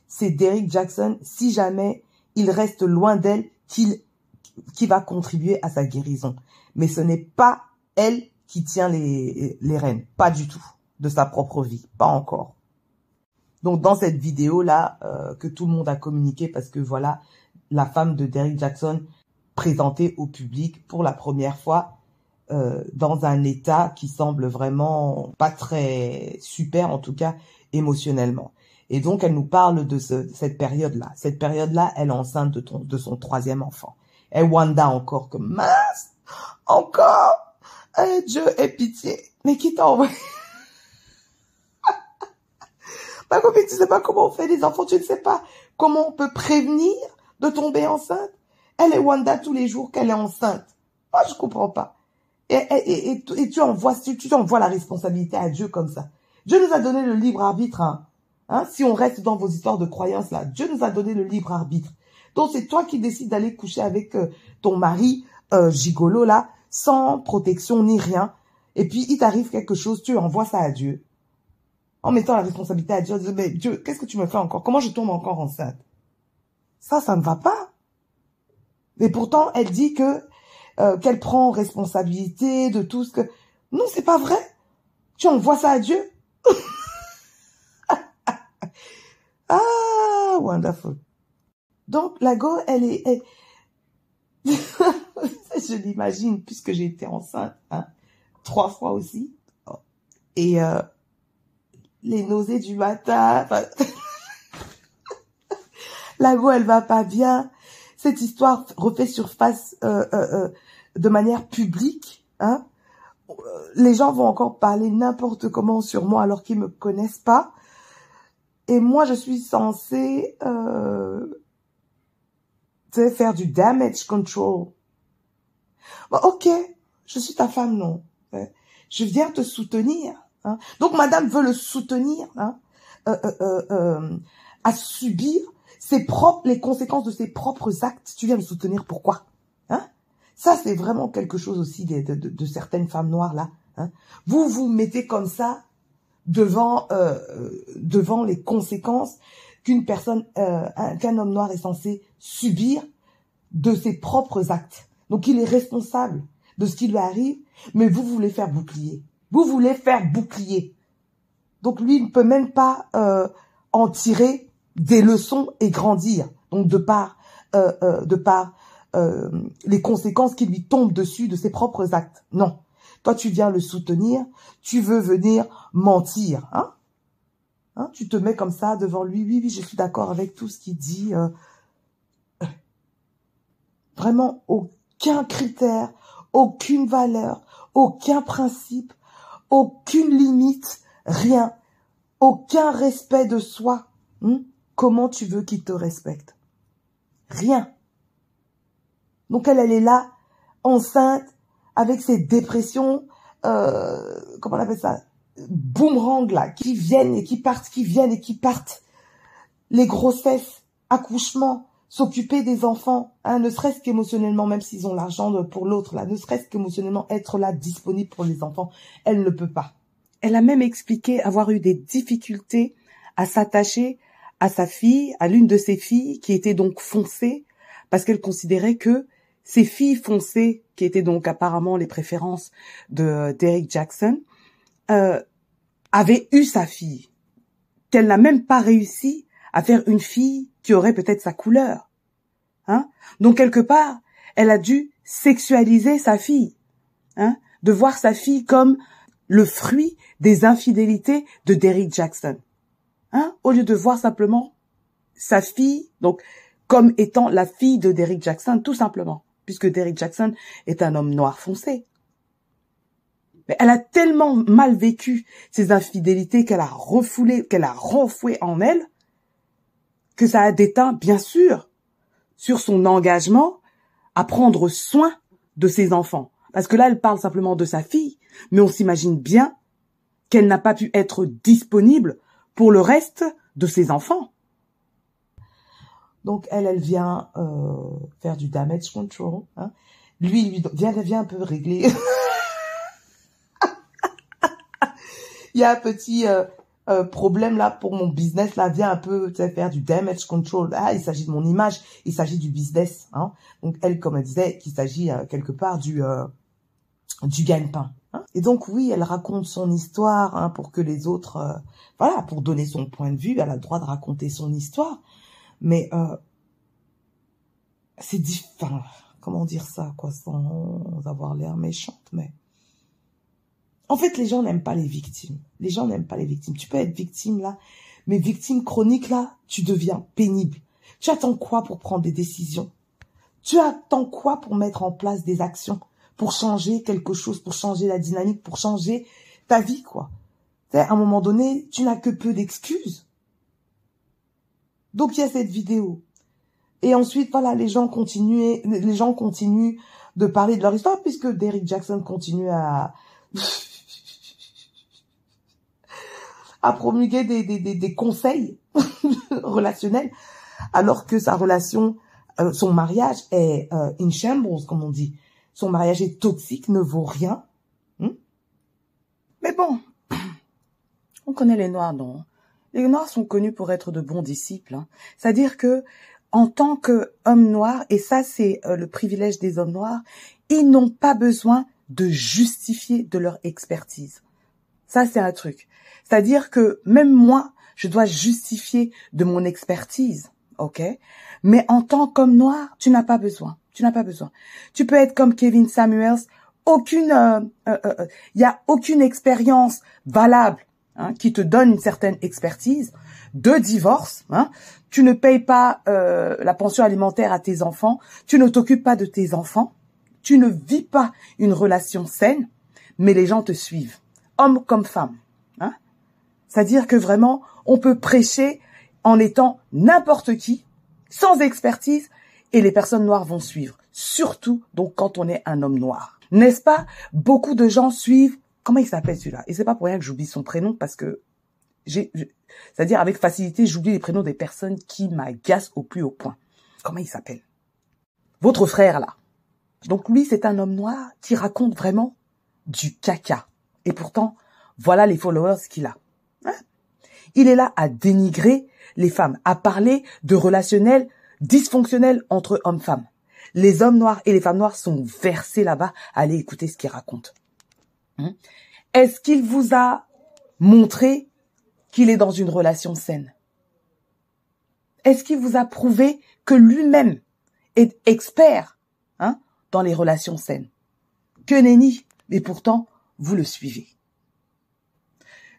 Speaker 2: c'est Derrick Jackson, si jamais il reste loin d'elle, qui va contribuer à sa guérison. Mais ce n'est pas elle qui tient les, les rênes, pas du tout, de sa propre vie, pas encore. Donc dans cette vidéo-là, euh, que tout le monde a communiqué, parce que voilà, la femme de Derrick Jackson présentée au public pour la première fois euh, dans un état qui semble vraiment pas très super, en tout cas émotionnellement. Et donc, elle nous parle de, cette période-là. Cette période-là, elle est enceinte de, ton, de son troisième enfant. Et Wanda encore que mince, encore, Dieu ait pitié. Mais qui t'a envoyé? Ma copine, tu sais pas comment on fait des enfants, tu ne sais pas comment on peut prévenir de tomber enceinte? Elle est Wanda tous les jours qu'elle est enceinte. Moi, je comprends pas. Et, et, et, et tu envoies, tu, tu envoies la responsabilité à Dieu comme ça. Dieu nous a donné le libre arbitre. Hein. Hein, si on reste dans vos histoires de croyances là, Dieu nous a donné le libre arbitre. Donc c'est toi qui décides d'aller coucher avec euh, ton mari euh, gigolo là, sans protection ni rien. Et puis il t'arrive quelque chose, tu envoies ça à Dieu. En mettant la responsabilité à Dieu, mais Dieu, qu'est-ce que tu me fais encore? Comment je tombe encore enceinte? Ça, ça ne va pas. Mais pourtant, elle dit que euh, qu'elle prend responsabilité de tout ce que. Non, c'est pas vrai. Tu envoies ça à Dieu? Ah, wonderful. Donc, la go, elle est... je l'imagine, puisque j'ai été enceinte, hein, trois fois aussi. Et euh, les nausées du matin... la go, elle va pas bien. Cette histoire refait surface euh, euh, euh de manière publique. Hein. Les gens vont encore parler n'importe comment sur moi alors qu'ils me connaissent pas. Et moi, je suis censée euh, faire du damage control. ok, je suis ta femme, non. Je viens te soutenir. Hein. Donc, madame veut le soutenir hein, euh, euh, euh, euh, à subir ses propres, les conséquences de ses propres actes. Tu viens me soutenir pourquoi hein? Ça, c'est vraiment quelque chose aussi de, certaines femmes noires là. Hein. Vous vous mettez comme ça devant euh, devant les conséquences qu'une personne euh, qu'un homme noir est censé subir de ses propres actes. Donc il est responsable de ce qui lui arrive, mais vous voulez faire bouclier. Vous voulez faire bouclier. Donc lui, il ne peut même pas euh, en tirer des leçons et grandir. Donc de par, euh, euh, de par euh, les conséquences qui lui tombent dessus de ses propres actes. Non. Toi, tu viens le soutenir, tu veux venir mentir. Hein? Hein, tu te mets comme ça devant lui. Oui, oui, je suis d'accord avec tout ce qu'il dit. Euh, vraiment aucun critère, aucune valeur, aucun principe, aucune limite, rien, aucun respect de soi. Hein. Comment tu veux qu'il te respecte? Rien. Donc elle, elle est là, enceinte, avec ses dépressions, euh, comment on appelle ça boomerang là, qui viennent et qui partent, qui viennent et qui partent. Les grossesses, accouchements, s'occuper des enfants, hein, ne serait-ce qu'émotionnellement, même s'ils ont l'argent pour l'autre, là, ne serait-ce qu'émotionnellement être là, disponible pour les enfants, elle ne peut pas. Elle a même expliqué avoir eu des difficultés à s'attacher à sa fille, à l'une de ses filles, qui était donc foncée, parce qu'elle considérait que ces filles foncées, qui étaient donc apparemment les préférences de Derek Jackson, euh, avait eu sa fille, qu'elle n'a même pas réussi à faire une fille qui aurait peut-être sa couleur. Hein Donc quelque part, elle a dû sexualiser sa fille, hein de voir sa fille comme le fruit des infidélités de Derrick Jackson, hein au lieu de voir simplement sa fille, donc comme étant la fille de Derrick Jackson, tout simplement, puisque Derrick Jackson est un homme noir foncé. Mais elle a tellement mal vécu ces infidélités qu'elle a refoulé, qu'elle a renfoué en elle, que ça a déteint, bien sûr, sur son engagement à prendre soin de ses enfants. Parce que là, elle parle simplement de sa fille, mais on s'imagine bien qu'elle n'a pas pu être disponible pour le reste de ses enfants. Donc elle, elle vient euh, faire du damage control. Hein. Lui, lui vient, vient un peu régler il y a un petit euh, euh, problème là pour mon business là, viens un peu faire du damage control. Ah, il s'agit de mon image, il s'agit du business. Hein. Donc elle, comme elle disait, qu'il s'agit euh, quelque part du du gagne-pain. Hein. Et donc oui, elle raconte son histoire hein, pour que les autres, voilà, pour donner son point de vue, elle a le droit de raconter son histoire. Mais c'est différent. Comment dire ça, quoi, sans avoir l'air méchante, mais en fait, les gens n'aiment pas les victimes. Les gens n'aiment pas les victimes. Tu peux être victime là, mais victime chronique là, tu deviens pénible. Tu attends quoi pour prendre des décisions? Tu attends quoi pour mettre en place des actions, pour changer quelque chose, pour changer la dynamique, pour changer ta vie quoi À un moment donné, tu n'as que peu d'excuses. Donc il y a cette vidéo. Et ensuite, voilà, les gens continuent, les gens continuent de parler de leur histoire puisque Derrick Jackson continue à à promulguer des, conseils relationnels, alors que sa relation, euh, son mariage est euh, in shambles, comme on dit. Son mariage est toxique, ne vaut rien. Hmm? Mais bon, on connaît les Noirs, non Les Noirs sont connus pour être de bons disciples. Hein. C'est-à-dire que, en tant qu'hommes noirs, et ça c'est euh, le privilège des hommes noirs, ils n'ont pas besoin de justifier de leur expertise. Ça, c'est un truc. C'est-à-dire que même moi, je dois justifier de mon expertise, ok? Mais en tant qu'homme noir, tu n'as pas besoin. Tu n'as pas besoin. Tu peux être comme Kevin Samuels. Aucune, il euh, euh, euh, y a aucune expérience valable hein, qui te donne une certaine expertise de divorce. Hein. Tu ne payes pas la pension alimentaire à tes enfants. Tu ne t'occupes pas de tes enfants. Tu ne vis pas une relation saine, mais les gens te suivent, hommes comme femmes. C'est-à-dire que vraiment, on peut prêcher en étant n'importe qui, sans expertise, et les personnes noires vont suivre. Surtout, donc, quand on est un homme noir. N'est-ce pas? Beaucoup de gens suivent, comment il s'appelle celui-là? Et c'est pas pour rien que j'oublie son prénom parce que j'ai, c'est-à-dire avec facilité, j'oublie les prénoms des personnes qui m'agacent au plus haut point. Comment il s'appelle? Votre frère, là. Donc lui, c'est un homme noir qui raconte vraiment du caca. Et pourtant, voilà les followers qu'il a. Il est là à dénigrer les femmes, à parler de relationnels dysfonctionnels entre hommes-femmes. Les hommes noirs et les femmes noires sont versés là-bas. Allez écouter ce qu'il raconte. Hein? Est-ce qu'il vous a montré qu'il est dans une relation saine? Est-ce qu'il vous a prouvé que lui-même est expert hein, dans les relations saines? Que nenni, mais pourtant, vous le suivez.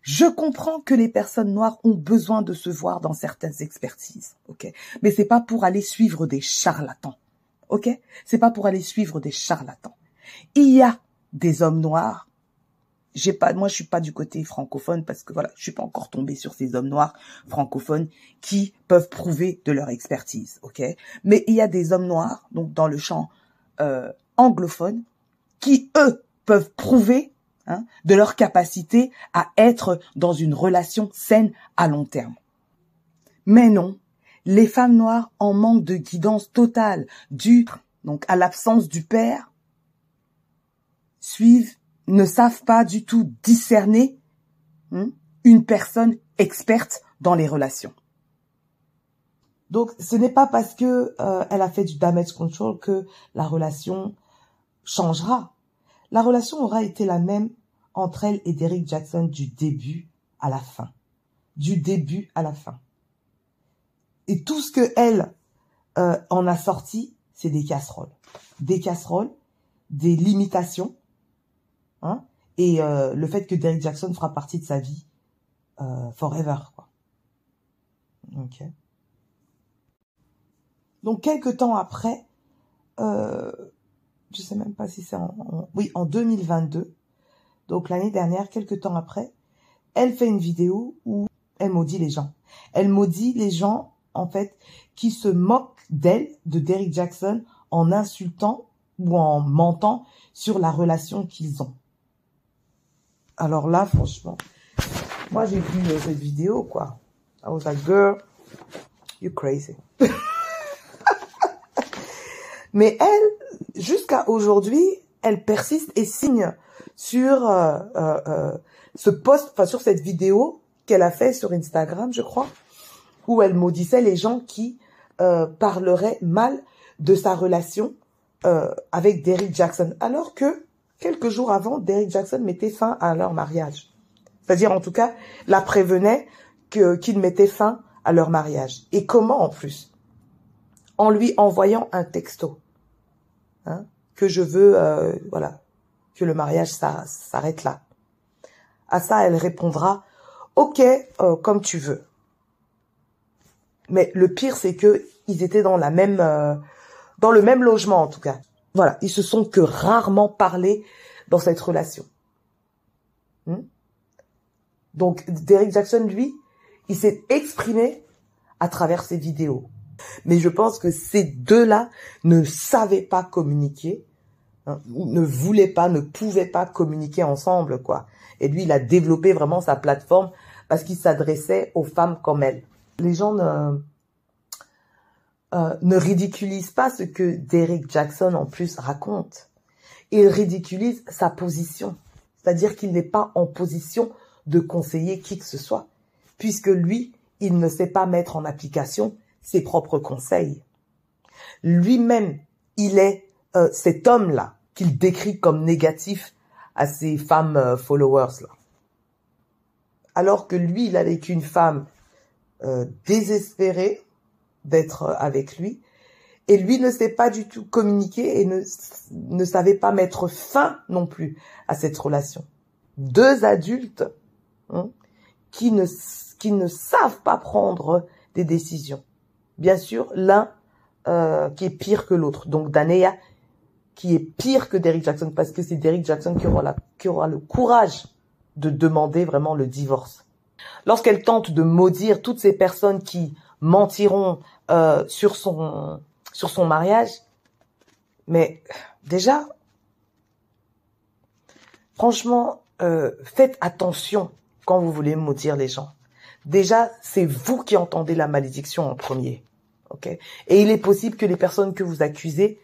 Speaker 2: Je comprends que les personnes noires ont besoin de se voir dans certaines expertises, ok? Mais c'est pas pour aller suivre des charlatans, ok? C'est pas pour aller suivre des charlatans. Il y a des hommes noirs. J'ai pas, moi, je suis pas du côté francophone parce que voilà, je suis pas encore tombée sur ces hommes noirs francophones qui peuvent prouver de leur expertise, ok? Mais il y a des hommes noirs, donc dans le champ euh, anglophone, qui eux peuvent prouver hein, de leur capacité à être dans une relation saine à long terme. Mais non, les femmes noires en manque de guidance totale due donc à l'absence du père suivent ne savent pas du tout discerner hein, une personne experte dans les relations. Donc ce n'est pas parce que euh, elle a fait du damage control que la relation changera. La relation aura été la même entre elle et Derrick Jackson du début à la fin. Du début à la fin. Et tout ce que elle euh, en a sorti, c'est des casseroles. Des casseroles, des limitations, hein, et euh, le fait que Derrick Jackson fera partie de sa vie euh, forever, quoi. Donc quelques temps après, euh, je sais même pas si c'est en, oui en 2022, donc l'année dernière, quelques temps après, elle fait une vidéo où elle maudit les gens. Elle maudit les gens, en fait, qui se moquent d'elle, de Derrick Jackson, en insultant ou en mentant sur la relation qu'ils ont. Alors là, franchement, moi j'ai vu euh, cette vidéo, quoi. I was like, girl, you crazy. Mais elle, jusqu'à aujourd'hui, elle persiste et signe sur euh, euh, ce post, enfin sur cette vidéo qu'elle a fait sur Instagram, je crois, où elle maudissait les gens qui parleraient mal de sa relation avec Derrick Jackson, alors que quelques jours avant, Derrick Jackson mettait fin à leur mariage. C'est-à-dire, en tout cas, la prévenait qu'il mettait fin à leur mariage. Et comment en plus? En lui envoyant un texto. Hein, que je veux, voilà, que le mariage s'arrête là. À ça, elle répondra, ok, euh, comme tu veux. Mais le pire, c'est que ils étaient dans la même, euh, dans le même logement en tout cas. Voilà, ils se sont que rarement parlé dans cette relation. Hmm? Donc, Derek Jackson, lui, il s'est exprimé à travers ses vidéos. Mais je pense que ces deux-là ne savaient pas communiquer Hein, ne voulait pas, ne pouvait pas communiquer ensemble, quoi. Et lui, il a développé vraiment sa plateforme parce qu'il s'adressait aux femmes comme elle. Les gens ne, euh, ne ridiculisent pas ce que Derek Jackson en plus raconte. Il ridiculise sa position. C'est-à-dire qu'il n'est pas en position de conseiller qui que ce soit, puisque lui, il ne sait pas mettre en application ses propres conseils. Lui-même, il est euh, cet homme-là qu'il décrit comme négatif à ses femmes euh, followers là. Alors que lui, il avait qu'une femme euh, désespérée d'être avec lui, et lui ne sait pas du tout communiquer et ne, ne savait pas mettre fin non plus à cette relation. Deux adultes hein, qui, ne, qui ne savent pas prendre des décisions. Bien sûr, l'un euh, qui est pire que l'autre. Donc Danea qui est pire que Derrick Jackson parce que c'est Derrick Jackson qui aura, qui aura le courage de demander vraiment le divorce. Lorsqu'elle tente de maudire toutes ces personnes qui mentiront euh, sur son sur son mariage, mais déjà, franchement, euh, faites attention quand vous voulez maudire les gens. Déjà, c'est vous qui entendez la malédiction en premier, ok? Et il est possible que les personnes que vous accusez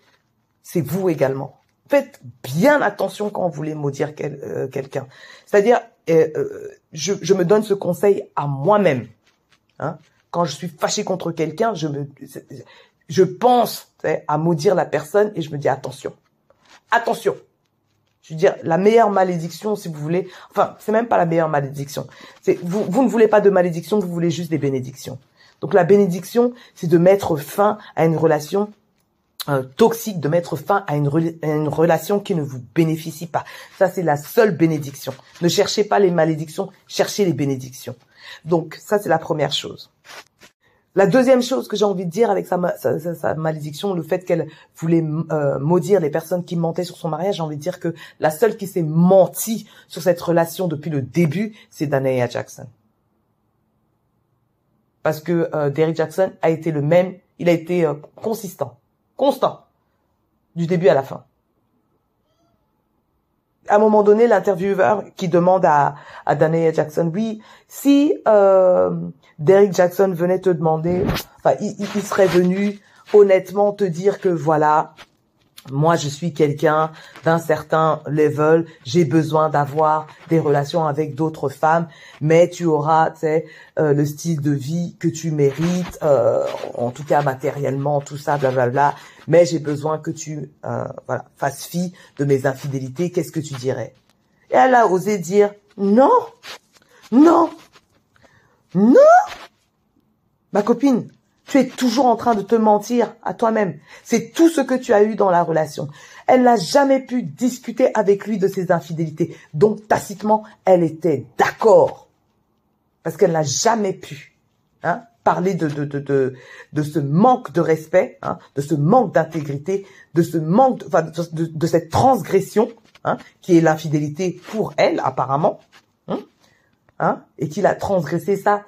Speaker 2: c'est vous également. Faites bien attention quand vous voulez maudire euh, quelqu'un. C'est-à-dire, euh, je, je, me donne ce conseil à moi-même. Hein. Quand je suis fâché contre quelqu'un, je me, je pense à maudire la personne et je me dis attention, attention. Je veux dire, la meilleure malédiction, si vous voulez, enfin, c'est même pas la meilleure malédiction. C'est vous, vous ne voulez pas de malédiction, vous voulez juste des bénédictions. Donc la bénédiction, c'est de mettre fin à une relation euh, toxique, de mettre fin à une, une, relation qui ne vous bénéficie pas. Ça, c'est la seule bénédiction. Ne cherchez pas les malédictions, cherchez les bénédictions. Donc ça, c'est la première chose. La deuxième chose que j'ai envie de dire avec sa, malédiction, le fait qu'elle voulait euh, maudire les personnes qui mentaient sur son mariage, j'ai envie de dire que la seule qui s'est menti sur cette relation depuis le début, c'est Danae Jackson. Parce que euh, Derrick Jackson a été le même, il a été euh, consistant, constant, du début à la fin à un moment donné, l'intervieweur qui demande à, à Jackson, oui, si euh, Derek Jackson venait te demander, enfin, il serait venu honnêtement te dire que voilà, moi je suis quelqu'un d'un certain level, j'ai besoin d'avoir des relations avec d'autres femmes, mais tu auras, tu sais, euh, le style de vie que tu mérites, euh, en tout cas matériellement, tout ça, blablabla. Mais j'ai besoin que tu, euh, voilà, fasses fi de mes infidélités. Qu'est-ce que tu dirais? Et elle a osé dire non, non, non, ma copine. Tu es toujours en train de te mentir à toi-même. C'est tout ce que tu as eu dans la relation. Elle n'a jamais pu discuter avec lui de ses infidélités. Donc, tacitement, elle était d'accord. Parce qu'elle n'a jamais pu hein, parler de, de, de, de, de ce manque de respect, hein, de ce manque d'intégrité, de ce manque, de, enfin, de, de, cette transgression, hein, qui est l'infidélité pour elle, apparemment, hein, et qu'il a transgressé ça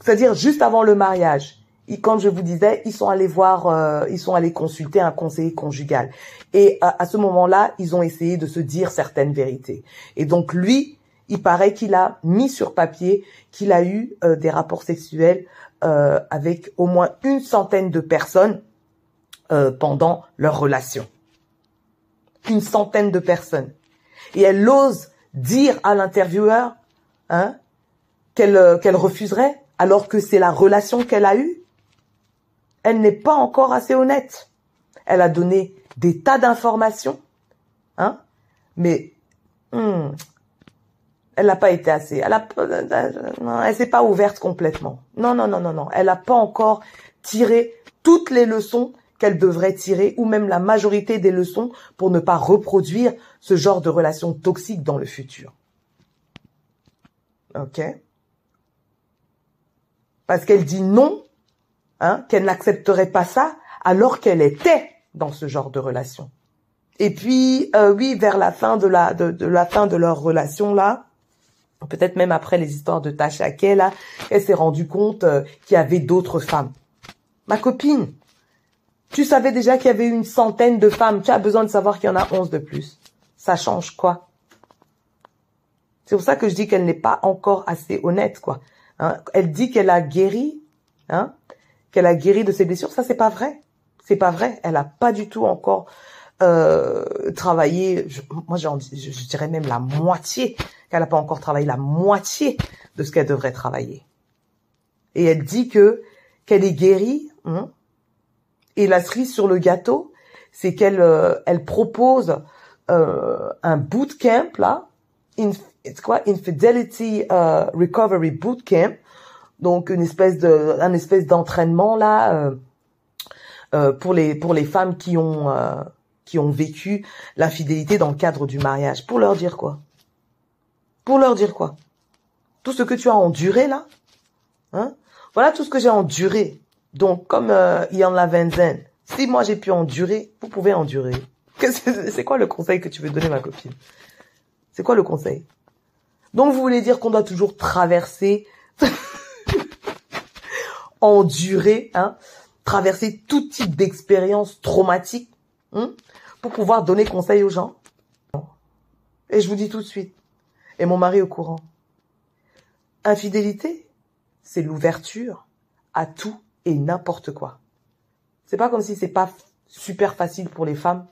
Speaker 2: c'est-à-dire juste avant le mariage. Et comme je vous disais, ils sont allés voir, euh, ils sont allés consulter un conseiller conjugal. Et à, ce moment-là, ils ont essayé de se dire certaines vérités. Et donc lui, il paraît qu'il a mis sur papier qu'il a eu euh, des rapports sexuels euh, avec au moins une centaine de personnes pendant leur relation. Une centaine de personnes. Et elle ose dire à l'intervieweur hein, qu'elle refuserait alors que c'est la relation qu'elle a eue. Elle n'est pas encore assez honnête. Elle a donné des tas d'informations, hein, mais hmm, elle n'a pas été assez. Elle a, elle s'est pas ouverte complètement. Non, non, non, non, non. Elle n'a pas encore tiré toutes les leçons qu'elle devrait tirer, ou même la majorité des leçons, pour ne pas reproduire ce genre de relation toxique dans le futur. Ok? Parce qu'elle dit non, hein, qu'elle n'accepterait pas ça, alors qu'elle était dans ce genre de relation. Et puis, euh, oui, vers la fin de la fin de leur relation là, peut-être même après les histoires de Tasha Kay là, elle s'est rendue compte euh, qu'il y avait d'autres femmes. Ma copine, tu savais déjà qu'il y avait une centaine de femmes. Tu as besoin de savoir qu'il y en a onze de plus. Ça change quoi? C'est pour ça que je dis qu'elle n'est pas encore assez honnête, quoi. Hein, elle dit qu'elle a guéri, hein, qu'elle a guéri de ses blessures. Ça, c'est pas vrai. C'est pas vrai. Elle a pas du tout encore euh, travaillé. moi, je, je, dirais même la moitié. Qu'elle n'a pas encore travaillé la moitié de ce qu'elle devrait travailler. Et elle dit que qu'elle est guérie. Hein, et la cerise sur le gâteau, c'est qu'elle euh, elle propose euh, un bootcamp là, c'est quoi? Infidelity uh, Recovery Bootcamp, donc une espèce de un espèce d'entraînement là euh, euh, pour les pour les femmes qui ont euh, qui ont vécu l'infidélité dans le cadre du mariage. Pour leur dire quoi? Pour leur dire quoi? Tout ce que tu as enduré là, hein? Voilà tout ce que j'ai enduré. Donc comme euh, Ian Lavenzen, si moi j'ai pu endurer, vous pouvez endurer. C'est quoi le conseil que tu veux donner ma copine? C'est quoi le conseil? Donc vous voulez dire qu'on doit toujours traverser, endurer, hein, traverser tout type d'expérience traumatique hein, pour pouvoir donner conseil aux gens. Et je vous dis tout de suite, et mon mari au courant, infidélité, c'est l'ouverture à tout et n'importe quoi. C'est pas comme si c'est pas super facile pour les femmes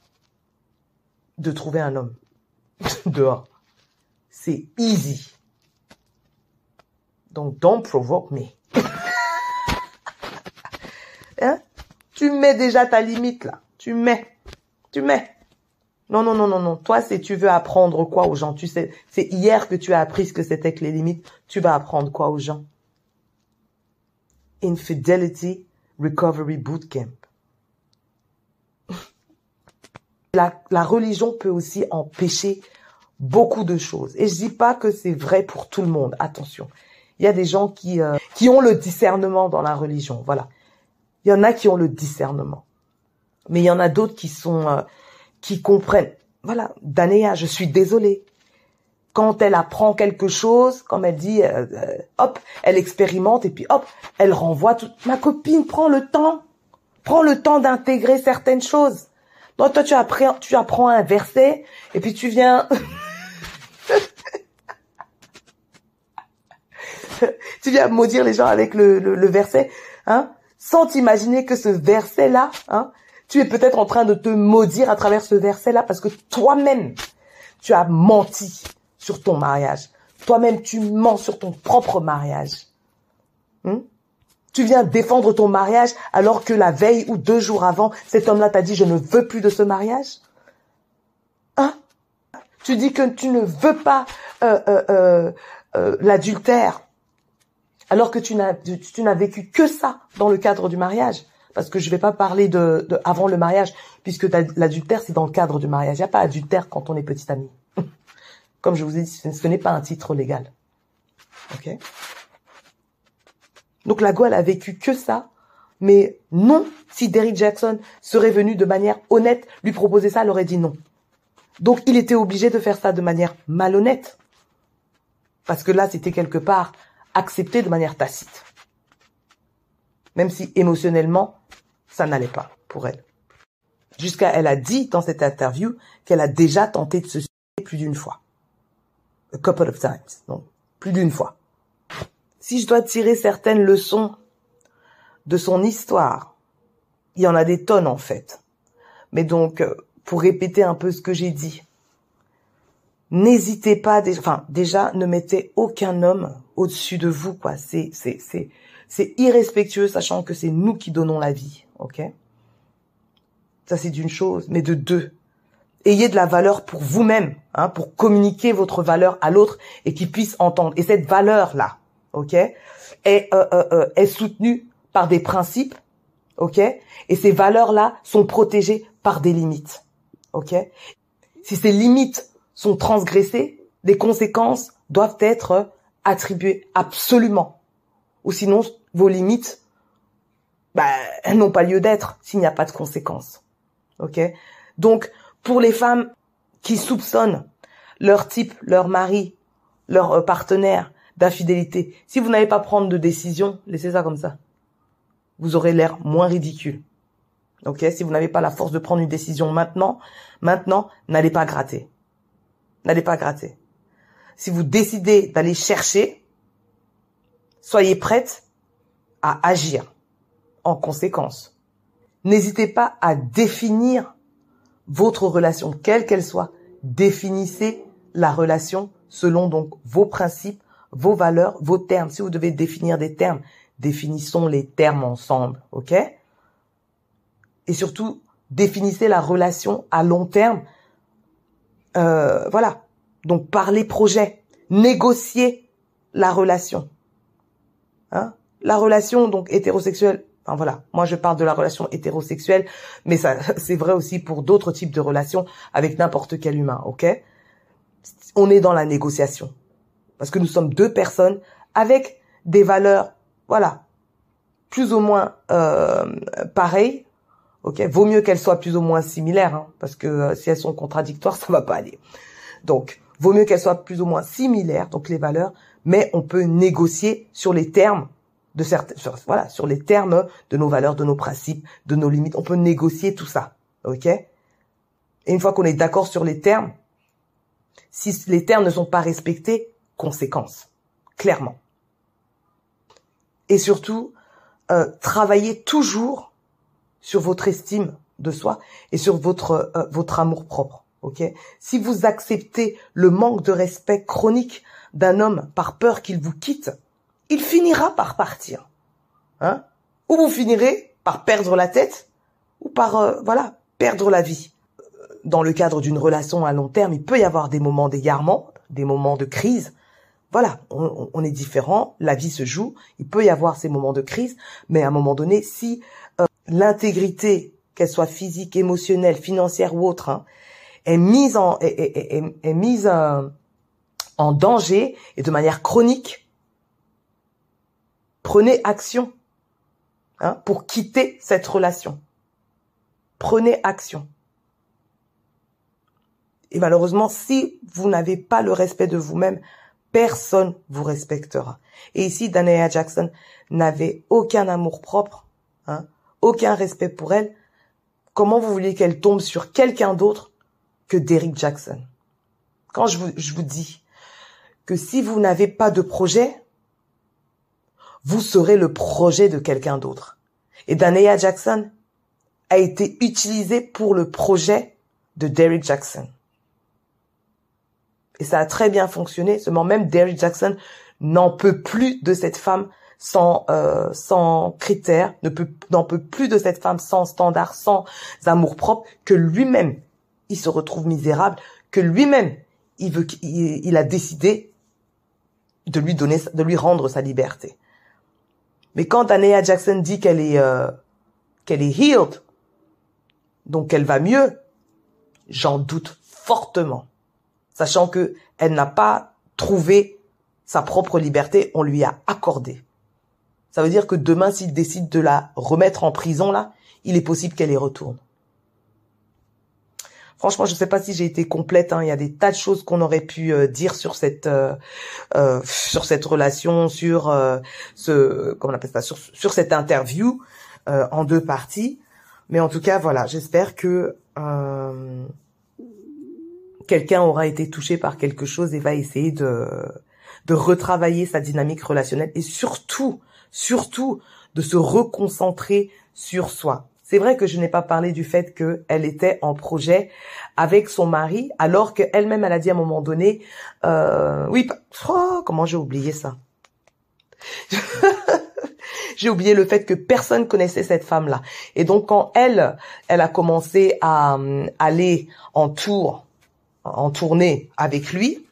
Speaker 2: de trouver un homme dehors. C'est easy. Donc, don't provoke me. hein? Tu mets déjà ta limite là. Tu mets. Tu mets. Non, non, non, non, non. Toi, c'est tu veux apprendre quoi aux gens Tu sais, c'est hier que tu as appris ce que c'était que les limites. Tu vas apprendre quoi aux gens? Infidelity Recovery Bootcamp. La, la religion peut aussi empêcher beaucoup de choses. Et je dis pas que c'est vrai pour tout le monde. Attention. Il y a des gens qui, euh, qui ont le discernement dans la religion. Voilà. Il y en a qui ont le discernement. Mais il y en a d'autres qui sont, euh, qui comprennent. Voilà. Danéa, je suis désolée. Quand elle apprend quelque chose, comme elle dit, euh, hop, elle expérimente et puis hop, elle renvoie tout. Ma copine, prends le temps. Prends le temps d'intégrer certaines choses. Donc toi, tu apprends, tu apprends un verset et puis tu viens tu viens maudire les gens avec le, le, verset, hein, sans t'imaginer que ce verset-là, hein, tu es peut-être en train de te maudire à travers ce verset-là parce que toi-même, tu as menti sur ton mariage. Toi-même, tu mens sur ton propre mariage. Hmm? Tu viens défendre ton mariage alors que la veille ou deux jours avant, cet homme-là t'a dit je ne veux plus de ce mariage? Tu dis que tu ne veux pas euh, euh, euh, l'adultère alors que tu n'as tu, n'as vécu que ça dans le cadre du mariage. Parce que je vais pas parler de, avant le mariage puisque l'adultère c'est dans le cadre du mariage. Il n'y a pas adultère quand on est petit ami. Comme je vous ai dit ce n'est pas un titre légal. Ok? Donc la Go elle a vécu que ça mais non si Derrick Jackson serait venu de manière honnête lui proposer ça elle aurait dit non donc il était obligé de faire ça de manière malhonnête parce que là c'était quelque part accepté de manière tacite. Même si émotionnellement, ça n'allait pas pour elle. Jusqu'à, elle a dit dans cette interview qu'elle a déjà tenté de se suicider plus d'une fois. A couple of times. Donc, plus d'une fois. Si je dois tirer certaines leçons de son histoire, il y en a des tonnes en fait. Mais donc, euh, pour répéter un peu ce que j'ai dit, n'hésitez pas, enfin déjà, ne mettez aucun homme au-dessus de vous, quoi. C'est c'est c'est c'est irrespectueux, sachant que c'est nous qui donnons la vie, ok? Ça c'est d'une chose, mais de deux, ayez de la valeur pour vous-même, hein, pour communiquer votre valeur à l'autre et qu'il puisse entendre. Et cette valeur là, ok, est euh, euh, euh, est soutenue par des principes, ok, et ces valeurs là sont protégées par des limites, ok. Si ces limites sont transgressées, des conséquences doivent être attribuées absolument. Ou sinon, vos limites, bah, elles n'ont pas lieu d'être s'il n'y a pas de conséquences. Ok Donc, pour les femmes qui soupçonnent leur type, leur mari, leur euh, partenaire d'infidélité, si vous n'allez pas prendre de décision, laissez ça comme ça. Vous aurez l'air moins ridicule. Ok Si vous n'avez pas la force de prendre une décision maintenant, maintenant, n'allez pas gratter n'allez pas gratter. Si vous décidez d'aller chercher, soyez prête à agir en conséquence. N'hésitez pas à définir votre relation, quelle qu'elle soit. Définissez la relation selon donc vos principes, vos valeurs, vos termes. Si vous devez définir des termes, définissons les termes ensemble, ok? Et surtout, définissez la relation à long terme euh, voilà. Donc parler projet, négocier la relation. Hein? La relation donc hétérosexuelle. Enfin voilà, moi je parle de la relation hétérosexuelle, mais ça c'est vrai aussi pour d'autres types de relations avec n'importe quel humain, ok? On est dans la négociation parce que nous sommes deux personnes avec des valeurs, voilà, plus ou moins euh, pareilles. Ok, vaut mieux qu'elles soient plus ou moins similaires, hein, parce que euh, si elles sont contradictoires, ça va pas aller. Donc, vaut mieux qu'elles soient plus ou moins similaires, donc les valeurs, mais on peut négocier sur les termes de certaines, voilà, sur les termes de nos valeurs, de nos principes, de nos limites. On peut négocier tout ça, ok? Et une fois qu'on est d'accord sur les termes, si les termes ne sont pas respectés, conséquence, clairement. Et surtout, euh, travailler toujours sur votre estime de soi et sur votre euh, votre amour propre. Ok? Si vous acceptez le manque de respect chronique d'un homme par peur qu'il vous quitte, il finira par partir. Hein? Ou vous finirez par perdre la tête ou par euh, voilà perdre la vie. dans le cadre d'une relation à long terme, il peut y avoir des moments d'égarement, des moments de crise. Voilà, on, est différent, la vie se joue, il peut y avoir ces moments de crise, mais à un moment donné, si l'intégrité, qu'elle soit physique, émotionnelle, financière ou autre, hein, est mise euh, en danger et de manière chronique, prenez action hein, pour quitter cette relation. Prenez action. Et malheureusement, si vous n'avez pas le respect de vous-même, personne vous respectera. Et ici, Daniela Jackson n'avait aucun amour propre, hein, aucun respect pour elle. Comment vous voulez qu'elle tombe sur quelqu'un d'autre que Derrick Jackson? Quand je vous, je vous dis que si vous n'avez pas de projet, vous serez le projet de quelqu'un d'autre. Et Daniela Jackson a été utilisée pour le projet de Derrick Jackson. Et ça a très bien fonctionné. Seulement même Derrick Jackson n'en peut plus de cette femme sans euh, sans critères, ne peut n'en peut plus de cette femme sans standard, sans amour propre, que lui-même il se retrouve misérable, que lui-même il veut il, a décidé de lui donner de lui rendre sa liberté. Mais quand Anea Jackson dit qu'elle est euh, qu'elle est healed, donc elle va mieux, j'en doute fortement sachant que elle n'a pas trouvé sa propre liberté, on lui a accordé. Ça veut dire que demain, s'il décide de la remettre en prison, là, il est possible qu'elle y retourne. Franchement, je ne sais pas si j'ai été complète. Hein. Il y a des tas de choses qu'on aurait pu euh, dire sur cette euh, euh, sur cette relation, sur ce comment on appelle ça, sur, sur cette interview en deux parties. Mais en tout cas, voilà, j'espère que quelqu'un aura été touché par quelque chose et va essayer de, de retravailler sa dynamique relationnelle et surtout, surtout de se reconcentrer sur soi. C'est vrai que je n'ai pas parlé du fait qu'elle était en projet avec son mari, alors qu'elle-même, elle a dit à un moment donné, euh, oui, oh, comment j'ai oublié ça? J'ai oublié le fait que personne connaissait cette femme-là. Et donc, quand elle, elle a commencé à euh, aller en tour en tournée avec lui,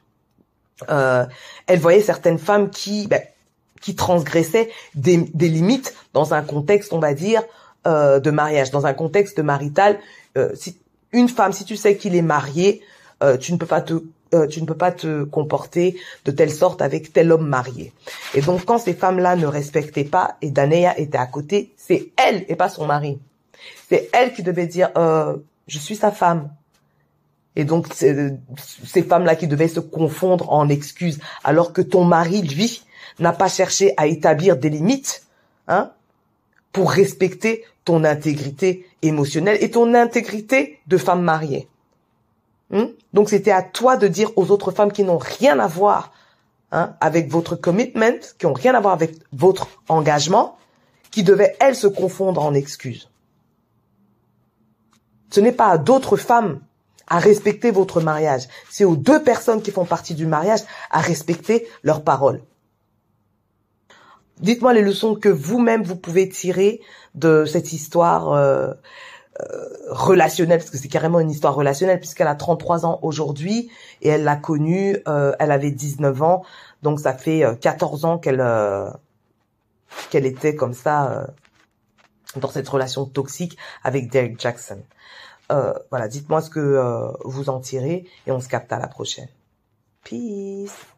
Speaker 2: euh, elle voyait certaines femmes qui ben, qui transgressaient des, limites dans un contexte, on va dire, euh, de mariage, dans un contexte marital. Euh, si une femme, si tu sais qu'il est marié, tu ne peux pas te tu ne peux pas te comporter de telle sorte avec tel homme marié. Et donc quand ces femmes-là ne respectaient pas et Danea était à côté, c'est elle et pas son mari. C'est elle qui devait dire je suis sa femme, et donc, ces femmes-là qui devaient se confondre en excuses, alors que ton mari, lui, n'a pas cherché à établir des limites, hein, pour respecter ton intégrité émotionnelle et ton intégrité de femme mariée. Hein. Donc, c'était à toi de dire aux autres femmes qui n'ont rien à voir hein, avec votre commitment, qui n'ont rien à voir avec votre engagement, qui devaient, elles, se confondre en excuses. Ce n'est pas à d'autres femmes à respecter votre mariage. C'est aux deux personnes qui font partie du mariage à respecter leurs paroles. Dites-moi les leçons que vous-même vous pouvez tirer de cette histoire euh, euh, relationnelle, parce que c'est carrément une histoire relationnelle, puisqu'elle a 33 ans aujourd'hui et elle l'a connue, euh, elle avait 19 ans, donc ça fait 14 ans qu'elle qu'elle était comme ça dans cette relation toxique avec Derek Jackson. Voilà, dites-moi ce que vous en tirez et on se capte à la prochaine. Peace